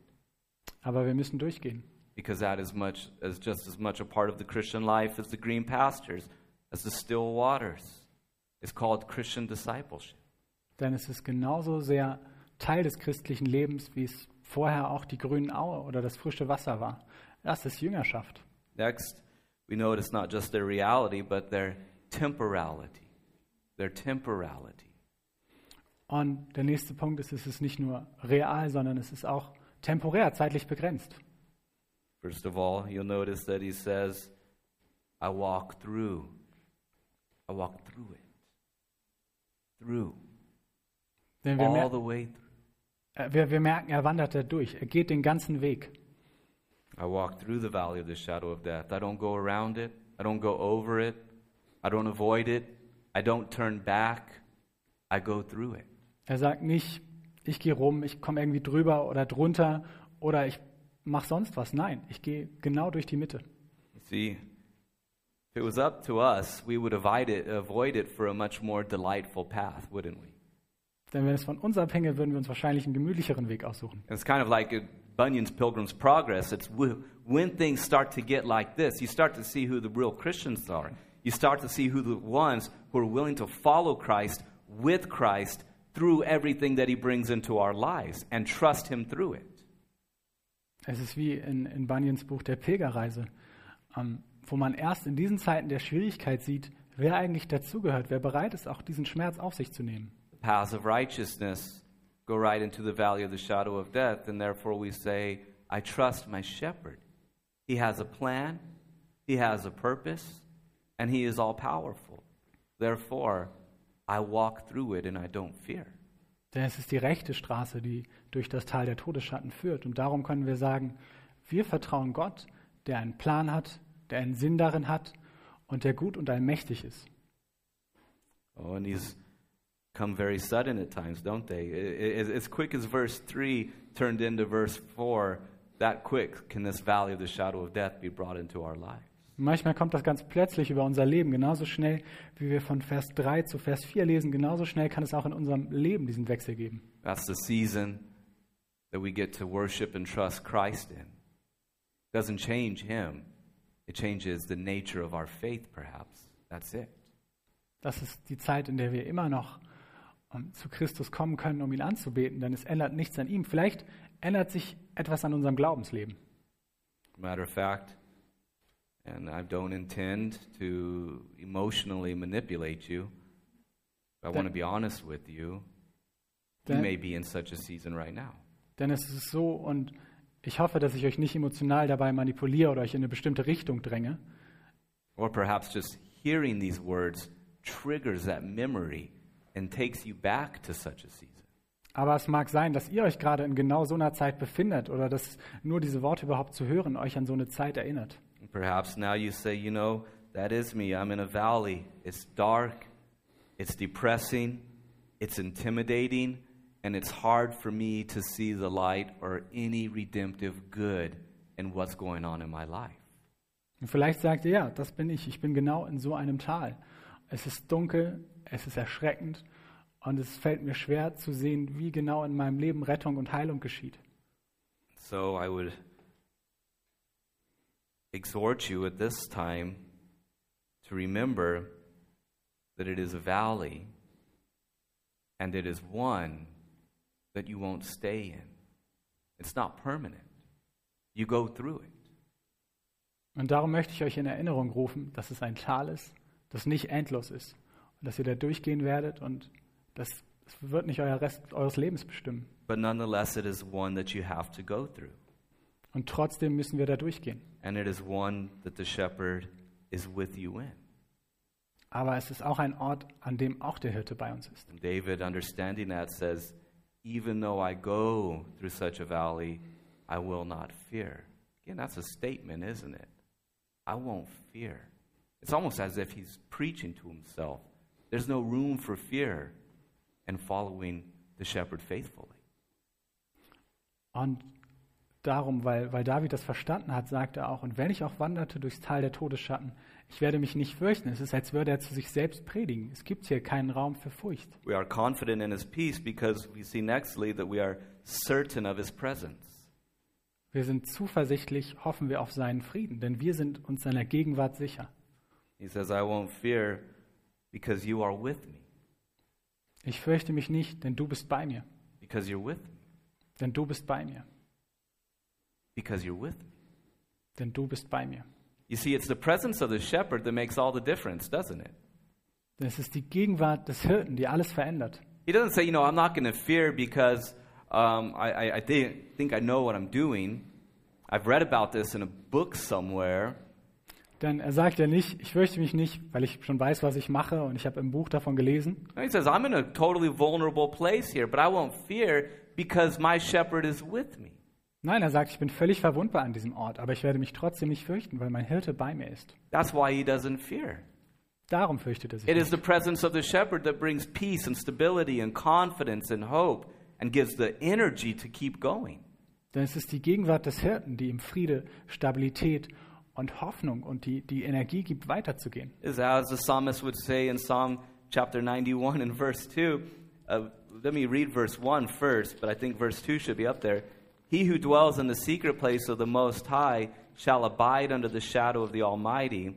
Aber wir müssen durchgehen. Because that is much as just as much a part of the Christian life as the green pastures, as the still waters. It's called Christian discipleship. Denn es ist genauso sehr Teil des christlichen Lebens, wie es vorher auch die grünen Aue oder das frische Wasser war. Das ist Jüngerschaft. Next, we notice not just their reality, but their temporality. Their temporality. Und der nächste Punkt ist, es ist nicht nur real, sondern es ist auch temporär, zeitlich begrenzt. First of all, you'll notice that he says, I walk through. I walk through it. Through. Denn wir, All the way through. äh, wir, wir merken, er wandert da durch. Er geht den ganzen Weg. I walk through the valley of the shadow of death. I don't go around it. I don't go over it. I don't avoid it. I don't turn back. I go through it. Er sagt nicht, ich gehe rum, ich komme irgendwie drüber oder drunter oder ich mache sonst was. Nein, ich gehe genau durch die Mitte. You see, if it was up to us, we would avoid it, avoid it for a much more delightful path, wouldn't we? Denn wenn es von uns abhänge, würden wir uns wahrscheinlich einen gemütlicheren Weg aussuchen. It's kind of like Bunyan's Pilgrim's Progress. It's when things start to get like this, you start to see who the real Christians are. You start to see who the ones who are willing to follow Christ with Christ through everything that he brings into our lives and trust him through it. Es ist wie in, in Bunyans Buch der Pilgerreise, ähm, wo man erst in diesen Zeiten der Schwierigkeit sieht, wer eigentlich dazugehört, wer bereit ist, auch diesen Schmerz auf sich zu nehmen. The paths of righteousness go right into the valley of the shadow of death, and therefore we say, I trust my shepherd. He has a plan, he has a purpose, and he is all powerful. Therefore, I walk through it and I don't fear. Denn es ist die rechte Straße, die durch das Tal der Todesschatten führt. Und darum können wir sagen, wir vertrauen Gott, der einen Plan hat, der einen Sinn darin hat und der gut und allmächtig ist. Oh, and these come very sudden at times, don't they? As quick as verse 3 turned into verse 4, that quick can this valley of the shadow of death be brought into our lives. Manchmal kommt das ganz plötzlich über unser Leben, genauso schnell, wie wir von Vers 3 zu Vers 4 lesen, genauso schnell kann es auch in unserem Leben diesen Wechsel geben. That's the season that we get to worship and trust Christ in. Doesn't change him, it changes the nature of our faith, perhaps. That's it. Das ist die Zeit, in der wir immer noch ähm, zu Christus kommen können, um ihn anzubeten, denn es ändert nichts an ihm. Vielleicht ändert sich etwas an unserem Glaubensleben. Matter of fact, and I don't intend to emotionally manipulate you, but I want to be honest with you. You may be in such a season right now. denn es ist so, und ich hoffe, dass ich euch nicht emotional dabei manipuliere oder euch in eine bestimmte Richtung dränge. Or perhaps just hearing these words triggers that memory and takes you back to such a season. Aber es mag sein, dass ihr euch gerade in genau so einer Zeit befindet oder dass nur diese Worte überhaupt zu hören euch an so eine Zeit erinnert. Perhaps now you say, you know, that is me. I'm in a valley. It's dark, it's depressing, it's intimidating, and it's hard for me to see the light or any redemptive good in what's going on in my life. Und vielleicht sagt ihr, ja, das bin ich. Ich bin genau in so einem Tal. Es ist dunkel, es ist erschreckend und es fällt mir schwer zu sehen, wie genau in meinem Leben Rettung und Heilung geschieht. So I would exhort you at this time to remember that it is a valley and it is one that you won't stay in. It's not permanent. You go through it. Und darum möchte ich euch in Erinnerung rufen, dass es ein Tal ist, das nicht endlos ist und dass ihr da durchgehen werdet und das, das wird nicht euer Rest eures Lebens bestimmen. But nonetheless, it is one that you have to go through. Und trotzdem müssen wir da durchgehen. And it is one that the shepherd is with you in. Aber es ist auch ein Ort, an dem auch der Hirte bei uns ist. And David, understanding that, says, Even though I go through such a valley, I will not fear. Again, that's a statement, isn't it? I won't fear. It's almost as if he's preaching to himself. There's no room for fear in following the shepherd faithfully. Und darum, weil, weil David das verstanden hat, sagt er auch, und wenn ich auch wanderte durchs Tal der Todesschatten, ich werde mich nicht fürchten. Es ist, als würde er zu sich selbst predigen. Es gibt hier keinen Raum für Furcht. We are confident in his peace because we see nextly that we are certain of his presence. Wir sind zuversichtlich, hoffen wir auf seinen Frieden, denn wir sind uns seiner Gegenwart sicher. He says, I won't fear because you are with me, Ich fürchte mich nicht, denn du bist bei mir. because you're with me, Denn du bist bei mir. Because you're with me. Denn du bist bei mir. You see, it's the presence of the shepherd that makes all the difference, doesn't it? Es ist die Gegenwart des Hirten, die alles verändert. He doesn't say, you know, I'm not going to fear because um, I, I, I thi- think I know what I'm doing. I've read about this in a book somewhere. Denn er sagt ja nicht, ich fürchte mich nicht, weil ich schon weiß, was ich mache und ich habe im Buch davon gelesen. He says, I'm in a totally vulnerable place here, but I won't fear because my shepherd is with me. Nein, er sagt, ich bin völlig verwundbar an diesem Ort, aber ich werde mich trotzdem nicht fürchten, weil mein Hirte bei mir ist. That's why he doesn't fear. Darum fürchtet er sich It is nicht. the presence of the shepherd that brings peace and stability and confidence and hope and gives the energy to keep going. Denn es ist die Gegenwart des Hirten, die ihm Friede, Stabilität und Hoffnung und die, die Energie gibt, weiterzugehen. is as the psalmist would say in Psalm chapter 91 and verse 2. Uh, let me read verse 1 first, but I think verse 2 should be up there. He who dwells in the secret place of the Most High shall abide under the shadow of the Almighty.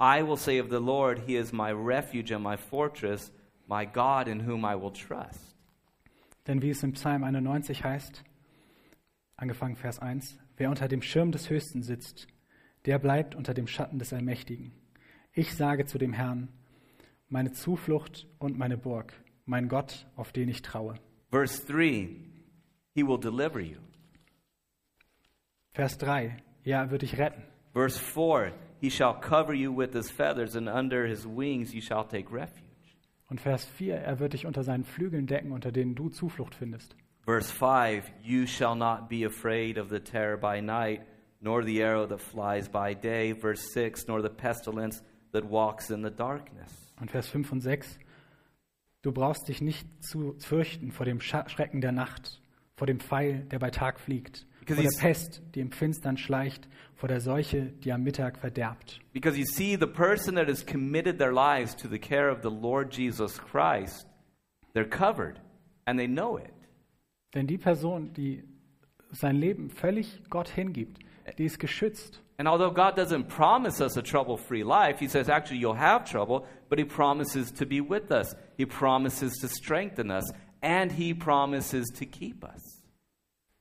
I will say of the Lord, He is my refuge and my fortress, my God in whom I will trust. Denn wie es im Psalm 91 heißt, angefangen Vers 1, wer unter dem Schirm des Höchsten sitzt, der bleibt unter dem Schatten des Allmächtigen. Ich sage zu dem Herrn, meine Zuflucht und meine Burg, mein Gott, auf den ich traue. Verse 3 He will deliver you. Vers 3, ja, er wird dich retten. Verse 4 He shall cover you with His feathers, and under His wings you shall take refuge. Und Vers 4, er wird dich unter seinen Flügeln decken, unter denen du Zuflucht findest. Verse 5 You shall not be afraid of the terror by night, nor the arrow that flies by day. Verse 6 Nor the pestilence that walks in the darkness. Und Vers 5 und 6, du brauchst dich nicht zu fürchten vor dem Schrecken der Nacht, vor dem Pfeil, der bei Tag fliegt, vor der Pest, die im Finstern schleicht, vor der Seuche, die am Mittag verderbt. Because you see, the person that has committed their lives to the care of the Lord Jesus Christ, they're covered and they know it. Denn die Person, die sein Leben völlig Gott hingibt, die ist geschützt. And although God doesn't promise us a trouble free life, He says, actually, you'll have trouble, but He promises to be with us. He promises to strengthen us, and He promises to keep us.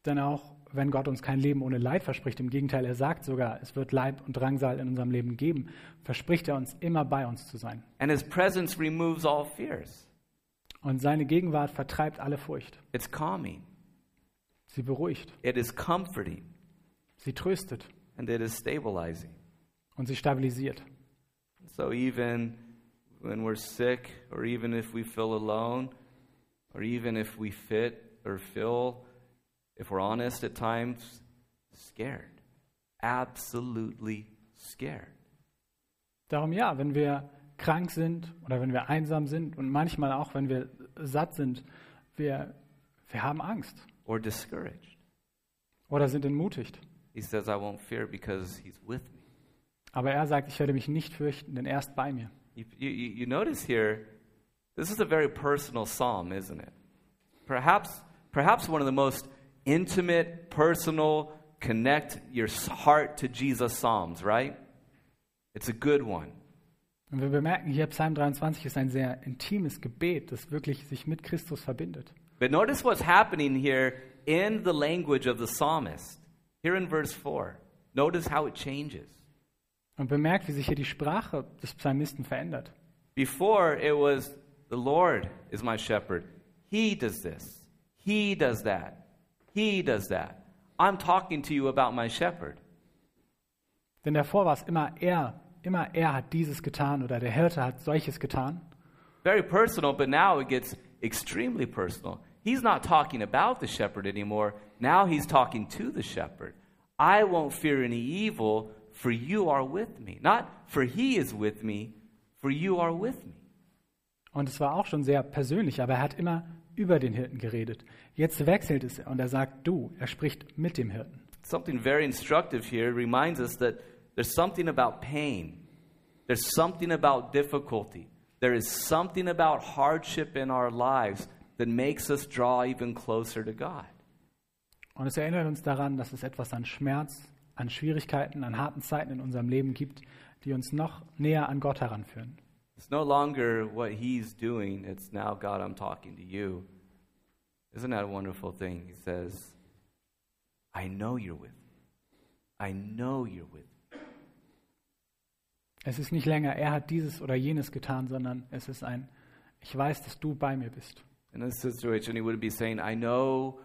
Denn auch wenn Gott uns kein Leben ohne Leid verspricht, im Gegenteil, er sagt sogar, es wird Leid und Drangsal in unserem Leben geben, verspricht er uns immer bei uns zu sein. And His presence removes all fears. Und seine Gegenwart vertreibt alle Furcht. It's calming, Sie beruhigt, it is comforting, sie tröstet and it is stabilizing. und sie stabilisiert. So even when we're sick, or even if we feel alone, or even if we fit or feel, if we're honest at times, scared. Absolutely scared. Darum ja, wenn wir krank sind oder wenn wir einsam sind und manchmal auch, wenn wir satt sind, wir, Wir haben Angst or discouraged. oder sind entmutigt. He says, I won't fear because he's with me. Aber er sagt, ich werde mich nicht fürchten, denn er ist bei mir. You, you, you notice here, this is a very personal psalm, isn't it? Perhaps, perhaps one of the most intimate, personal, connect your heart to Jesus psalms, right? It's a good one. Und wir bemerken hier, Psalm 23 ist ein sehr intimes Gebet, das wirklich sich mit Christus verbindet. But notice what's happening here in the language of the psalmist. Here in verse 4. Notice how it changes. Und bemerkt, wie sich hier die Sprache des Psalmisten verändert. Before it was, the Lord is my shepherd. He does this. He does that. He does that. I'm talking to you about my shepherd. Denn davor war es immer er, immer er hat dieses getan oder der Hirte hat solches getan. Very personal, but now it gets extremely personal. He's not talking about the shepherd anymore. Now he's talking to the shepherd. I won't fear any evil, for you are with me. Not for he is with me, for you are with me. Und es war auch schon sehr persönlich, aber er hat immer über den Hirten geredet. Jetzt wechselt es und er sagt du, er spricht mit dem Hirten. Something very instructive here reminds us that there's something about pain, there's something about difficulty, there is something about hardship in our lives that makes us draw even closer to God. Und es erinnert uns daran, dass es etwas an Schmerz, an Schwierigkeiten, an harten Zeiten in unserem Leben gibt, die uns noch näher an Gott heranführen. It's no longer what he's doing, it's now God, I'm talking to you. Isn't that a wonderful thing? He says, I know you're with me. I know you're with me. Es ist nicht länger, er hat dieses oder jenes getan, sondern es ist ein, ich weiß, dass du bei mir bist. In this situation, he would be saying, I know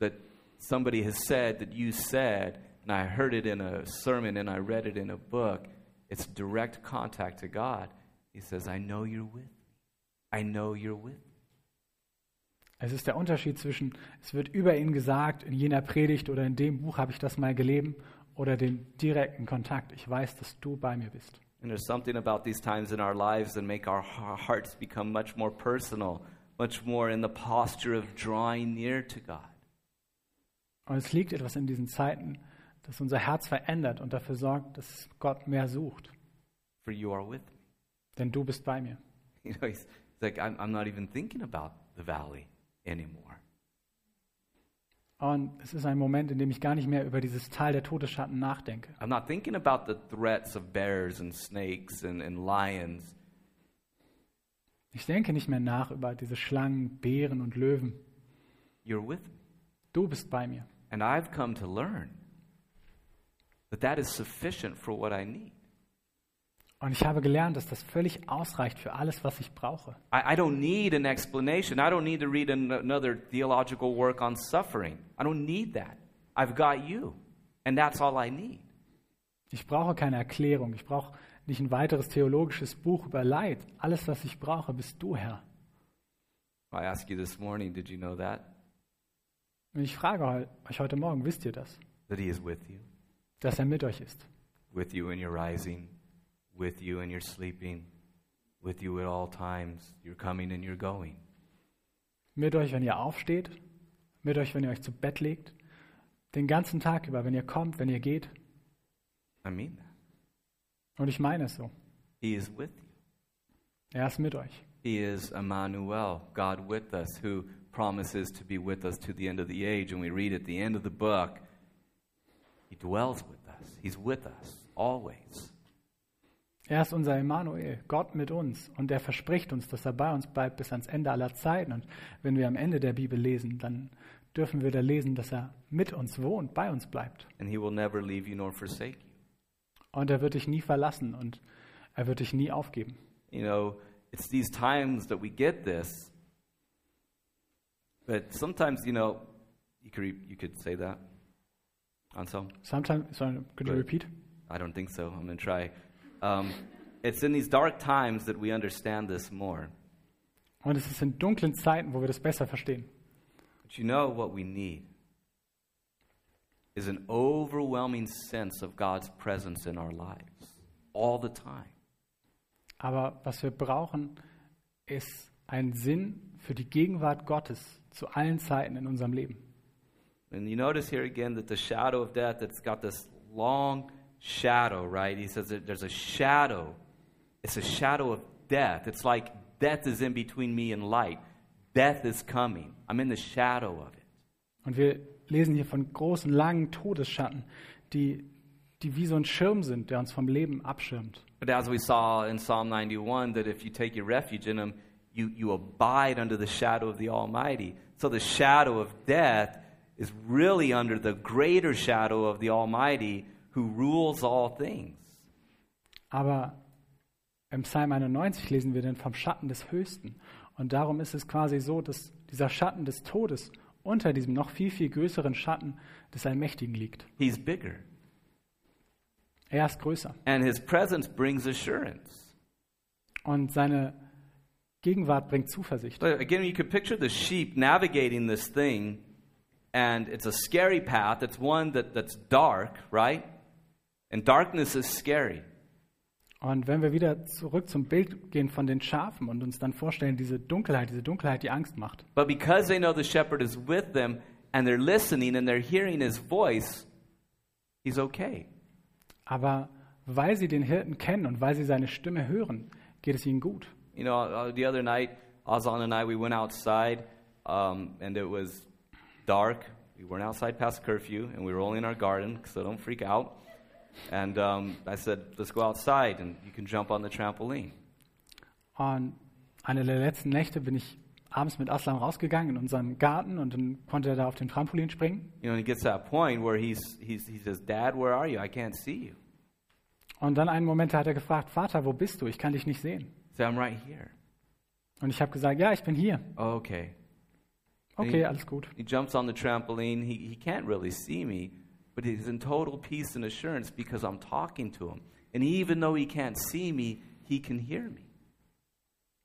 that somebody has said that you said, and I heard it in a sermon and I read it in a book. It's direct contact to God. He says, I know you're with me. I know you're with me. Es ist der Unterschied zwischen, es wird über ihn gesagt, in jener Predigt oder in dem Buch habe ich das mal gelebt, oder den direkten Kontakt. Ich weiß, dass du bei mir bist. And there's something about these times in our lives that make our hearts become much more personal, much more in the posture of drawing near to God. Und es liegt etwas in diesen Zeiten, das unser Herz verändert und dafür sorgt, dass Gott mehr sucht. For you are with me. Denn du bist bei mir. You know, he's, like, I'm, I'm not even thinking about the valley anymore. Und es ist ein Moment, in dem ich gar nicht mehr über dieses Tal der Todesschatten nachdenke. I'm not thinking about the threats of bears and snakes and, and lions. Ich denke nicht mehr nach über diese Schlangen, Bären und Löwen. You're with me. Du bist bei mir. And I've come to learn that that is sufficient for what I need. Und ich habe gelernt, dass das völlig ausreicht für alles, was ich brauche. I, I don't need an explanation. I don't need to read an, another theological work on suffering. I don't need that. I've got you. And that's all I need. Ich brauche keine Erklärung. Ich brauche nicht ein weiteres theologisches Buch über Leid. Alles, was ich brauche, bist du, Herr. I asked you this morning, did you know that? Und ich frage euch heute Morgen, wisst ihr das? That He is with you. Dass er mit euch ist. With you when you're rising, with you when you're sleeping, with you at all times. You're coming and you're going. Mit euch, wenn ihr aufsteht. Mit euch, wenn ihr euch zu Bett legt. Den ganzen Tag über, wenn ihr kommt, wenn ihr geht. I mean that. Und ich meine es so. He is with you. Er ist mit euch. He is Emmanuel, God with us, who promises to be with us to the end of the age. And we read at the end of the book, He dwells with us. He's with us always. Er ist unser Emmanuel, Gott mit uns. Und er verspricht uns, dass er bei uns bleibt bis ans Ende aller Zeiten. Und wenn wir am Ende der Bibel lesen, dann dürfen wir da lesen, dass er mit uns wohnt, bei uns bleibt. And He will never leave you nor forsake you. Und er wird dich nie verlassen und er wird dich nie aufgeben. You know, it's these times that we get this. But sometimes, you know, you could, you could say that. Anselm? Sometimes, sorry, could you Right. repeat? I don't think so. I'm going to try. Um, it's in these dark times that we understand this more. Und es ist in dunklen Zeiten, wo wir das besser verstehen. But you know what we need is an overwhelming sense of God's presence in our lives all the time. Aber was wir brauchen, ist ein Sinn für die Gegenwart Gottes zu allen Zeiten in unserem Leben. And you notice here again that the shadow of death, it's got this long shadow, right? He says that there's a shadow. It's a shadow of death. It's like death is in between me and light. Death is coming. I'm in the shadow of it. Und wir lesen hier von großen, langen Todesschatten, die, die wie so ein Schirm sind, der uns vom Leben abschirmt. But as we saw in Psalm 91, that if you take your refuge in Him, you, you abide under the shadow of the Almighty. So the shadow of death is really under the greater shadow of the Almighty who rules all things. Aber im Psalm 91 lesen wir dann vom Schatten des Höchsten. Und darum ist es quasi so, dass dieser Schatten des Todes unter diesem noch viel, viel größeren Schatten des Allmächtigen liegt. He's bigger. Er ist größer. And His presence brings assurance. Und seine Gegenwart bringt Zuversicht. So again, you could picture the sheep navigating this thing, and it's a scary path. It's one that, that's dark, right? And darkness is scary. Und wenn wir wieder zurück zum Bild gehen von den Schafen und uns dann vorstellen, diese Dunkelheit, diese Dunkelheit, die Angst macht. But because they know the shepherd is with them, and they're listening and they're hearing his voice, he's okay. Aber weil sie den Hirten kennen und weil sie seine Stimme hören, geht es ihnen gut. You know, uh, the other night, Ozan and I, we went outside, um, and it was dark. We weren't outside past curfew, and we were only in our garden, so don't freak out. And um, I said, let's go outside, and you can jump on the trampoline. Und eine der letzten Nächte bin ich abends mit Aslan rausgegangen in unseren Garten und dann konnte er da auf den Trampolin springen. You know, and he gets to that point where he's, he's, he says, Dad, where are you? I can't see you. Und dann einen Moment hat er gefragt, Vater, wo bist du? Ich kann dich nicht sehen. Said, I'm right here. Und ich habe gesagt, ja, ich bin hier. Oh, okay. Okay, alles gut. He jumps on the trampoline. He, he can't really see me, but he's in total peace and assurance because I'm talking to him. And even though he can't see me, he can hear me.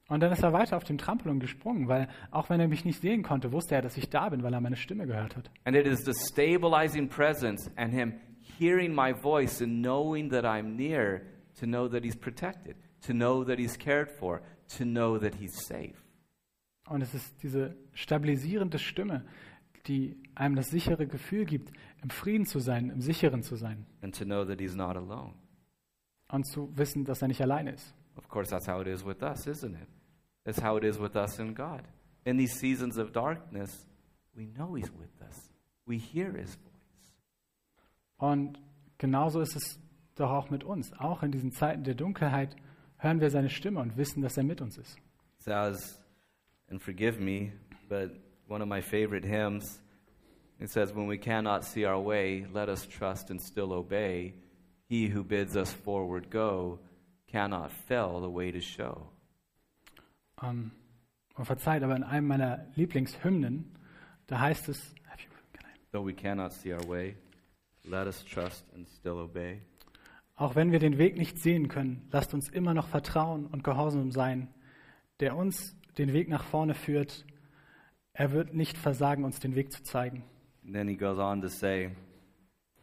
Und dann ist er weiter auf dem Trampolin gesprungen, weil auch wenn er mich nicht sehen konnte, wusste er, dass ich da bin, weil er meine Stimme gehört hat. And it is the stabilizing presence and him hearing my voice and knowing that I'm near to know that he's protected, to know that he's cared for, to know that he's safe. Und es ist diese stabilisierende Stimme, die einem das sichere Gefühl gibt, im Frieden zu sein, im Sicheren zu sein and to know that he's not alone. und zu wissen, dass er nicht alleine ist. Of course, that's how it is with us, isn't it? That's how it is with us in God. In these seasons of darkness, we know he's with us. We hear his voice. Und genauso ist es doch auch mit uns. Auch in diesen Zeiten der Dunkelheit hören wir seine Stimme und wissen, dass er mit uns ist. Says, and forgive me, but one of my favorite hymns, it says, When we cannot see our way, let us trust and still obey. He who bids us forward go cannot fail the way to show. Ähm, und verzeiht, aber in einem meiner Lieblingshymnen, da heißt es, Though we cannot see our way, let us trust and still obey. auch wenn wir den Weg nicht sehen können, lasst uns immer noch vertrauen und gehorsam sein, der uns den Weg nach vorne führt. Er wird nicht versagen, uns den Weg zu zeigen. And then he goes on to say,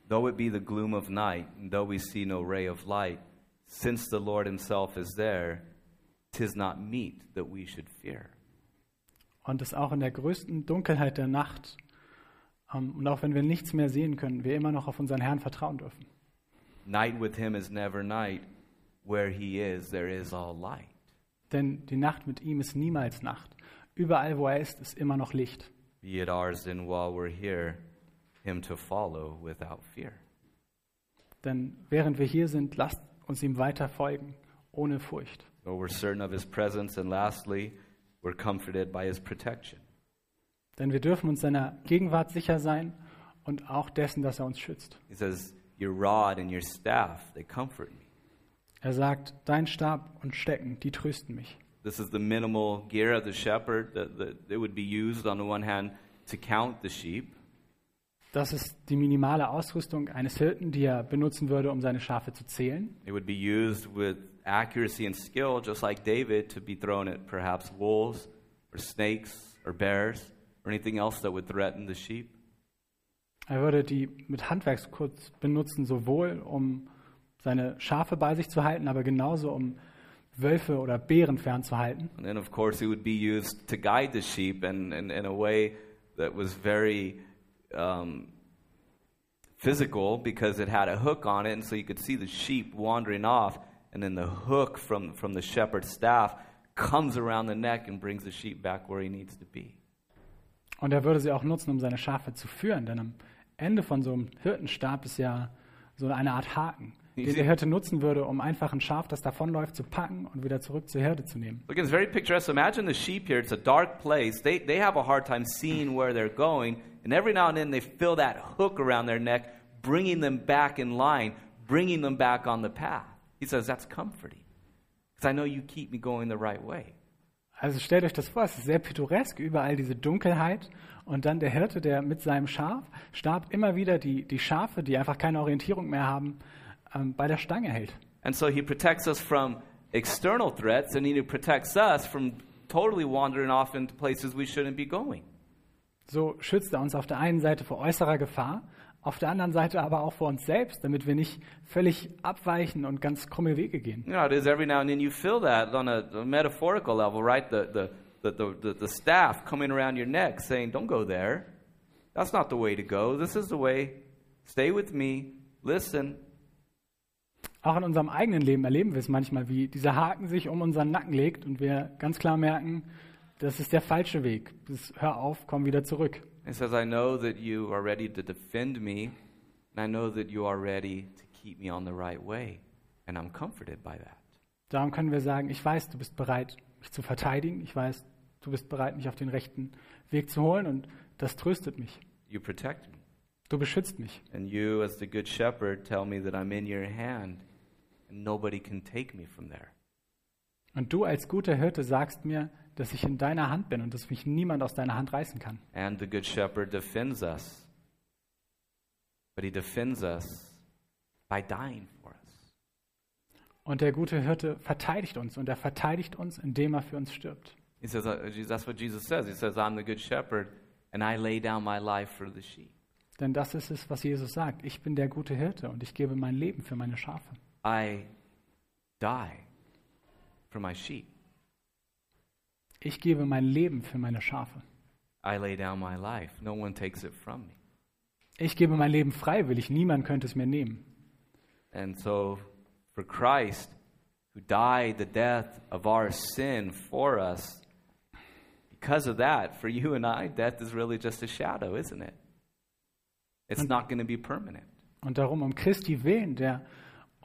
Though it be the gloom of night, and though we see no ray of light, since the Lord himself is there, tis not meet that we should fear. Und es auch in der größten Dunkelheit der Nacht ähm, und auch wenn wir nichts mehr sehen können, wir immer noch auf unseren Herrn vertrauen dürfen. Night with him is never night. Where he is, there is all light. Denn die Nacht mit ihm ist niemals Nacht. Überall, wo er ist, ist immer noch Licht. Be it ours then while we're here, him to follow without fear. Denn während wir hier sind, lasst uns ihm weiter folgen, ohne Furcht. So we're certain of his presence, and lastly, we're comforted by his protection. Denn wir dürfen uns seiner Gegenwart sicher sein und auch dessen, dass er uns schützt. He says, Your rod and your staff, they comfort me. Er sagt, dein Stab und Stecken, die trösten mich. This is the minimal gear of the shepherd that, that it would be used on the one hand to count the sheep, Das ist die minimale Ausrüstung eines Hirten, die er benutzen würde, um seine Schafe zu zählen. It would be used with accuracy and skill, just like David, to be thrown at perhaps wolves or snakes or bears or anything else that would threaten the sheep. Er würde die mit Handwerkskunst benutzen, sowohl um seine Schafe bei sich zu halten, aber genauso um Wölfe oder Bären fernzuhalten. And then, of course, it would be used to guide the sheep and, and in a way that was very um, physical because it had a hook on it, and so you could see the sheep wandering off, and then the hook from, from the shepherd's staff comes around the neck and brings the sheep back where he needs to be. Und er würde sie auch nutzen, um seine Schafe zu führen, denn am Ende von so einem Hirtenstab ist ja so eine Art Haken, den der Hirte nutzen würde, um einfach ein Schaf, das davonläuft, zu packen und wieder zurück zur Herde zu nehmen. Look, it's very picturesque. Imagine the sheep here. It's a dark place. They, they have a hard time seeing where they're going, and every now and then they feel that hook around their neck, bringing them back in line, bringing them back on the path. He says, That's comforting, because I know you keep me going the right way. Also stellt euch das vor, es ist sehr pittoresk, überall diese Dunkelheit und dann der Hirte, der mit seinem Schaf, Stab immer wieder die, die Schafe, die einfach keine Orientierung mehr haben, ähm, bei der Stange hält. And so he protects us from external threats, and he protects us from totally wandering off into places we shouldn't be going. So schützt er uns auf der einen Seite vor äußerer Gefahr, auf der anderen Seite aber auch vor uns selbst, damit wir nicht völlig abweichen und ganz krumme Wege gehen. You know, it is every now and then you feel that on a, a metaphorical level, right? The, the, the, the, the, the staff coming around your neck saying, Don't go there. That's not the way to go. This is the way. Stay with me. Listen. Auch in unserem eigenen Leben erleben wir es manchmal, wie dieser Haken sich um unseren Nacken legt und wir ganz klar merken, das ist der falsche Weg. Das, hör auf, komm wieder zurück. It says, I know that you are ready to defend me, and I know that you are ready to keep me on the right way. And I'm comforted by that. Darum können wir sagen, ich weiß, du bist bereit, mich zu verteidigen. Ich weiß, du bist bereit, mich auf den rechten Weg zu holen und das tröstet mich. You protect me. Du beschützt mich. And you, as the good shepherd, tell me that I'm in your hand, and nobody can take me from there. Und du als guter Hirte sagst mir, dass ich in deiner Hand bin und dass mich niemand aus deiner Hand reißen kann. And the good shepherd defends us. But he defends us by dying for us. Und der gute Hirte verteidigt uns und er verteidigt uns, indem er für uns stirbt. He says, uh, that's what Jesus says. He says, I'm the good shepherd, and I lay down my life for the sheep. Denn das ist es, was Jesus sagt. Ich bin der gute Hirte und ich gebe mein Leben für meine Schafe. I die for my sheep. Ich gebe mein Leben für meine Schafe. I lay down my life. No one takes it from me. Ich gebe mein Leben freiwillig. Niemand könnte es mir nehmen. And so, for Christ, who died the death of our sin for us, because of that, for you and I, death is really just a shadow, isn't it? It's not going to be permanent. Und darum, um Christi willen, der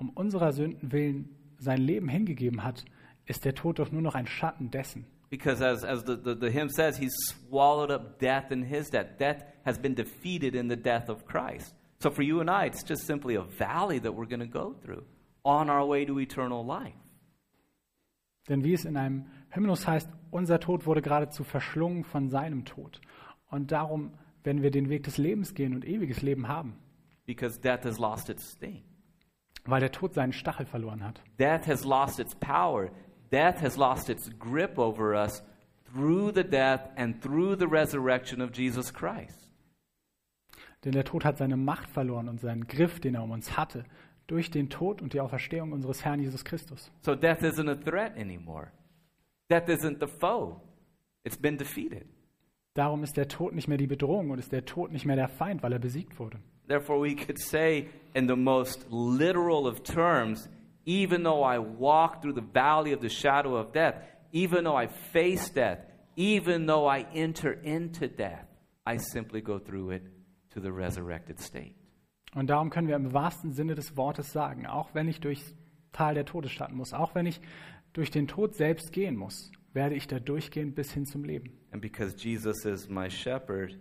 um unserer Sünden willen sein Leben hingegeben hat, ist der Tod doch nur noch ein Schatten dessen. Because as, as the, the, the hymn says, he swallowed up death in his death. Death has been defeated in the death of Christ. So for you and I, it's just simply a valley that we're going to go through on our way to eternal life. Denn wie es in einem Hymnus heißt, unser Tod wurde geradezu verschlungen von seinem Tod. Und darum werden wir den Weg des Lebens gehen und ewiges Leben haben, Because death has lost its sting. Weil der Tod seinen Stachel verloren hat. Death has lost its power. Death has lost its grip over us through the death and through the resurrection of Jesus Christ. Denn der Tod hat seine Macht verloren und seinen Griff, den er um uns hatte, durch den Tod und die Auferstehung unseres Herrn Jesus Christus. So death isn't a threat anymore. Death isn't the foe. It's been defeated. Darum ist der Tod nicht mehr die Bedrohung und ist der Tod nicht mehr der Feind, weil er besiegt wurde. Therefore, we could say, in the most literal of terms, even though I walk through the valley of the shadow of death, even though I face death, even though I enter into death, I simply go through it to the resurrected state. Und darum können wir im wahrsten Sinne des Wortes sagen, auch wenn ich durchs Tal der Todesschatten muss, auch wenn ich durch den Tod selbst gehen muss, werde ich da durchgehen bis hin zum Leben. And because Jesus is my shepherd,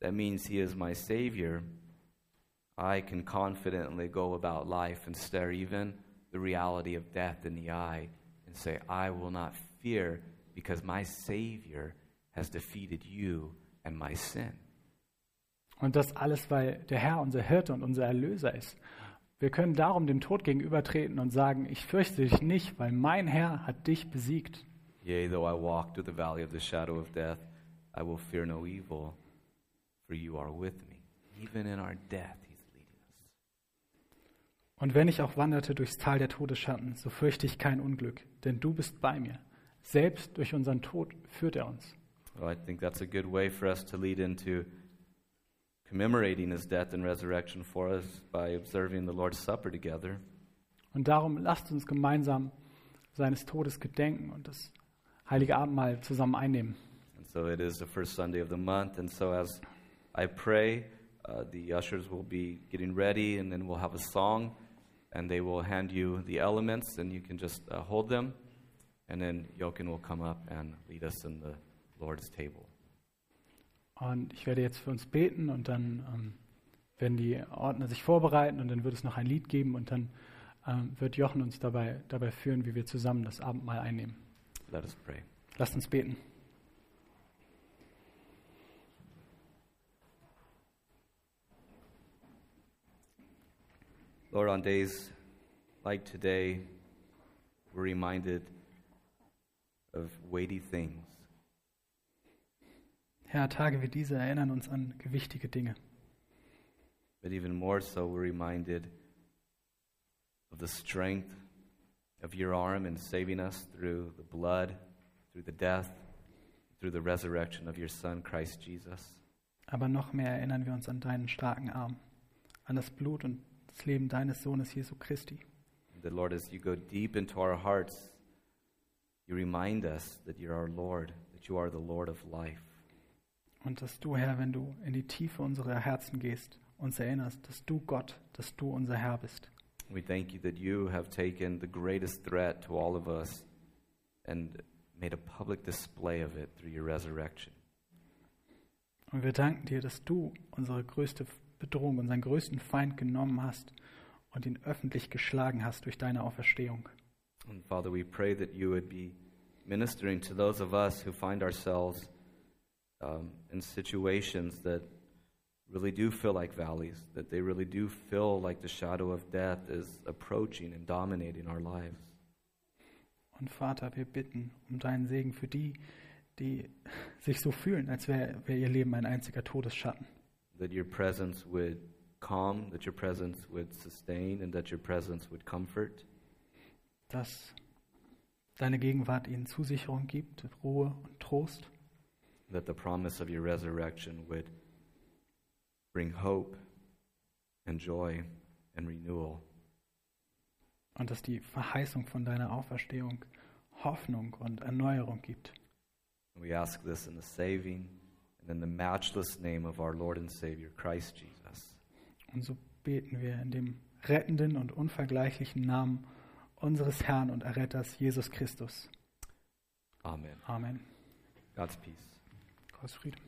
that means he is my savior. I can confidently go about life and stare even the reality of death in the eye and say, I will not fear because my Savior has defeated you and my sin. Und das alles, weil der Herr unser Hirte und unser Erlöser ist. Wir können darum dem Tod gegenübertreten und sagen, ich fürchte dich nicht, weil mein Herr hat dich besiegt. Yea, though I walk through the valley of the shadow of death, I will fear no evil, for you are with me. Even in our death, he's leading us. Und wenn ich auch wanderte durchs Tal der Todesschatten, so fürchte ich kein Unglück, denn du bist bei mir. Selbst durch unseren Tod führt er uns. Well, I think that's a good way for us to lead into commemorating his death and resurrection for us by observing the Lord's Supper together. Und darum lasst uns gemeinsam seines Todes gedenken und das heilige Abendmahl zusammen einnehmen. And so it is the first Sunday of the month. And so as I pray, uh, the ushers will be getting ready, and then we'll have a song, and they will hand you the elements, and you can just uh, hold them. And then Jochen will come up and lead us in the Lord's table. Und ich werde jetzt für uns beten und dann ähm, werden die Ordner sich vorbereiten und dann wird es noch ein Lied geben und dann ähm, wird Jochen uns dabei, dabei führen, wie wir zusammen das Abendmahl einnehmen. Let us pray. Lasst uns beten. Lord, on days like today, we're reminded of weighty things. Herr, Tage wie diese erinnern uns an gewichtige Dinge. But even more so, we're reminded of the strength of your arm in saving us through the blood, through the death, through the resurrection of your Son, Christ Jesus. Aber noch mehr erinnern wir uns an deinen starken Arm, an das Blut und das Leben deines Sohnes Jesu Christi. That, Lord, as you go deep into our hearts, you remind us that you're our Lord, that you are the Lord of life. Und dass du, Herr, wenn du in die Tiefe unserer Herzen gehst, uns erinnerst, dass du Gott, dass du unser Herr bist. We thank you that you have taken the greatest threat to all of us and made a public display of it through your resurrection. Und wir danken dir, dass du unsere größte Bedrohung, unseren größten Feind genommen hast und ihn öffentlich geschlagen hast durch deine Auferstehung. And Father, we pray that you would be ministering to those of us who find ourselves um, in situations that really do feel like valleys, that they really do feel like the shadow of death is approaching and dominating our lives. Und Vater, wir bitten um deinen Segen für die, die sich so fühlen, als wäre wär ihr Leben ein einziger Todesschatten. That your presence would calm, that your presence would sustain, and that your presence would comfort. Dass deine Gegenwart ihnen Zusicherung gibt, Ruhe und Trost. That the promise of your resurrection would bring hope and joy and renewal. Und dass die Verheißung von deiner Auferstehung Hoffnung und Erneuerung gibt. We ask this in the saving and in the matchless name of our Lord and Savior, Christ Jesus. Und so beten wir in dem rettenden und unvergleichlichen Namen unseres Herrn und Erretters Jesus Christus. Amen. Amen. God's peace. Gottes Friede.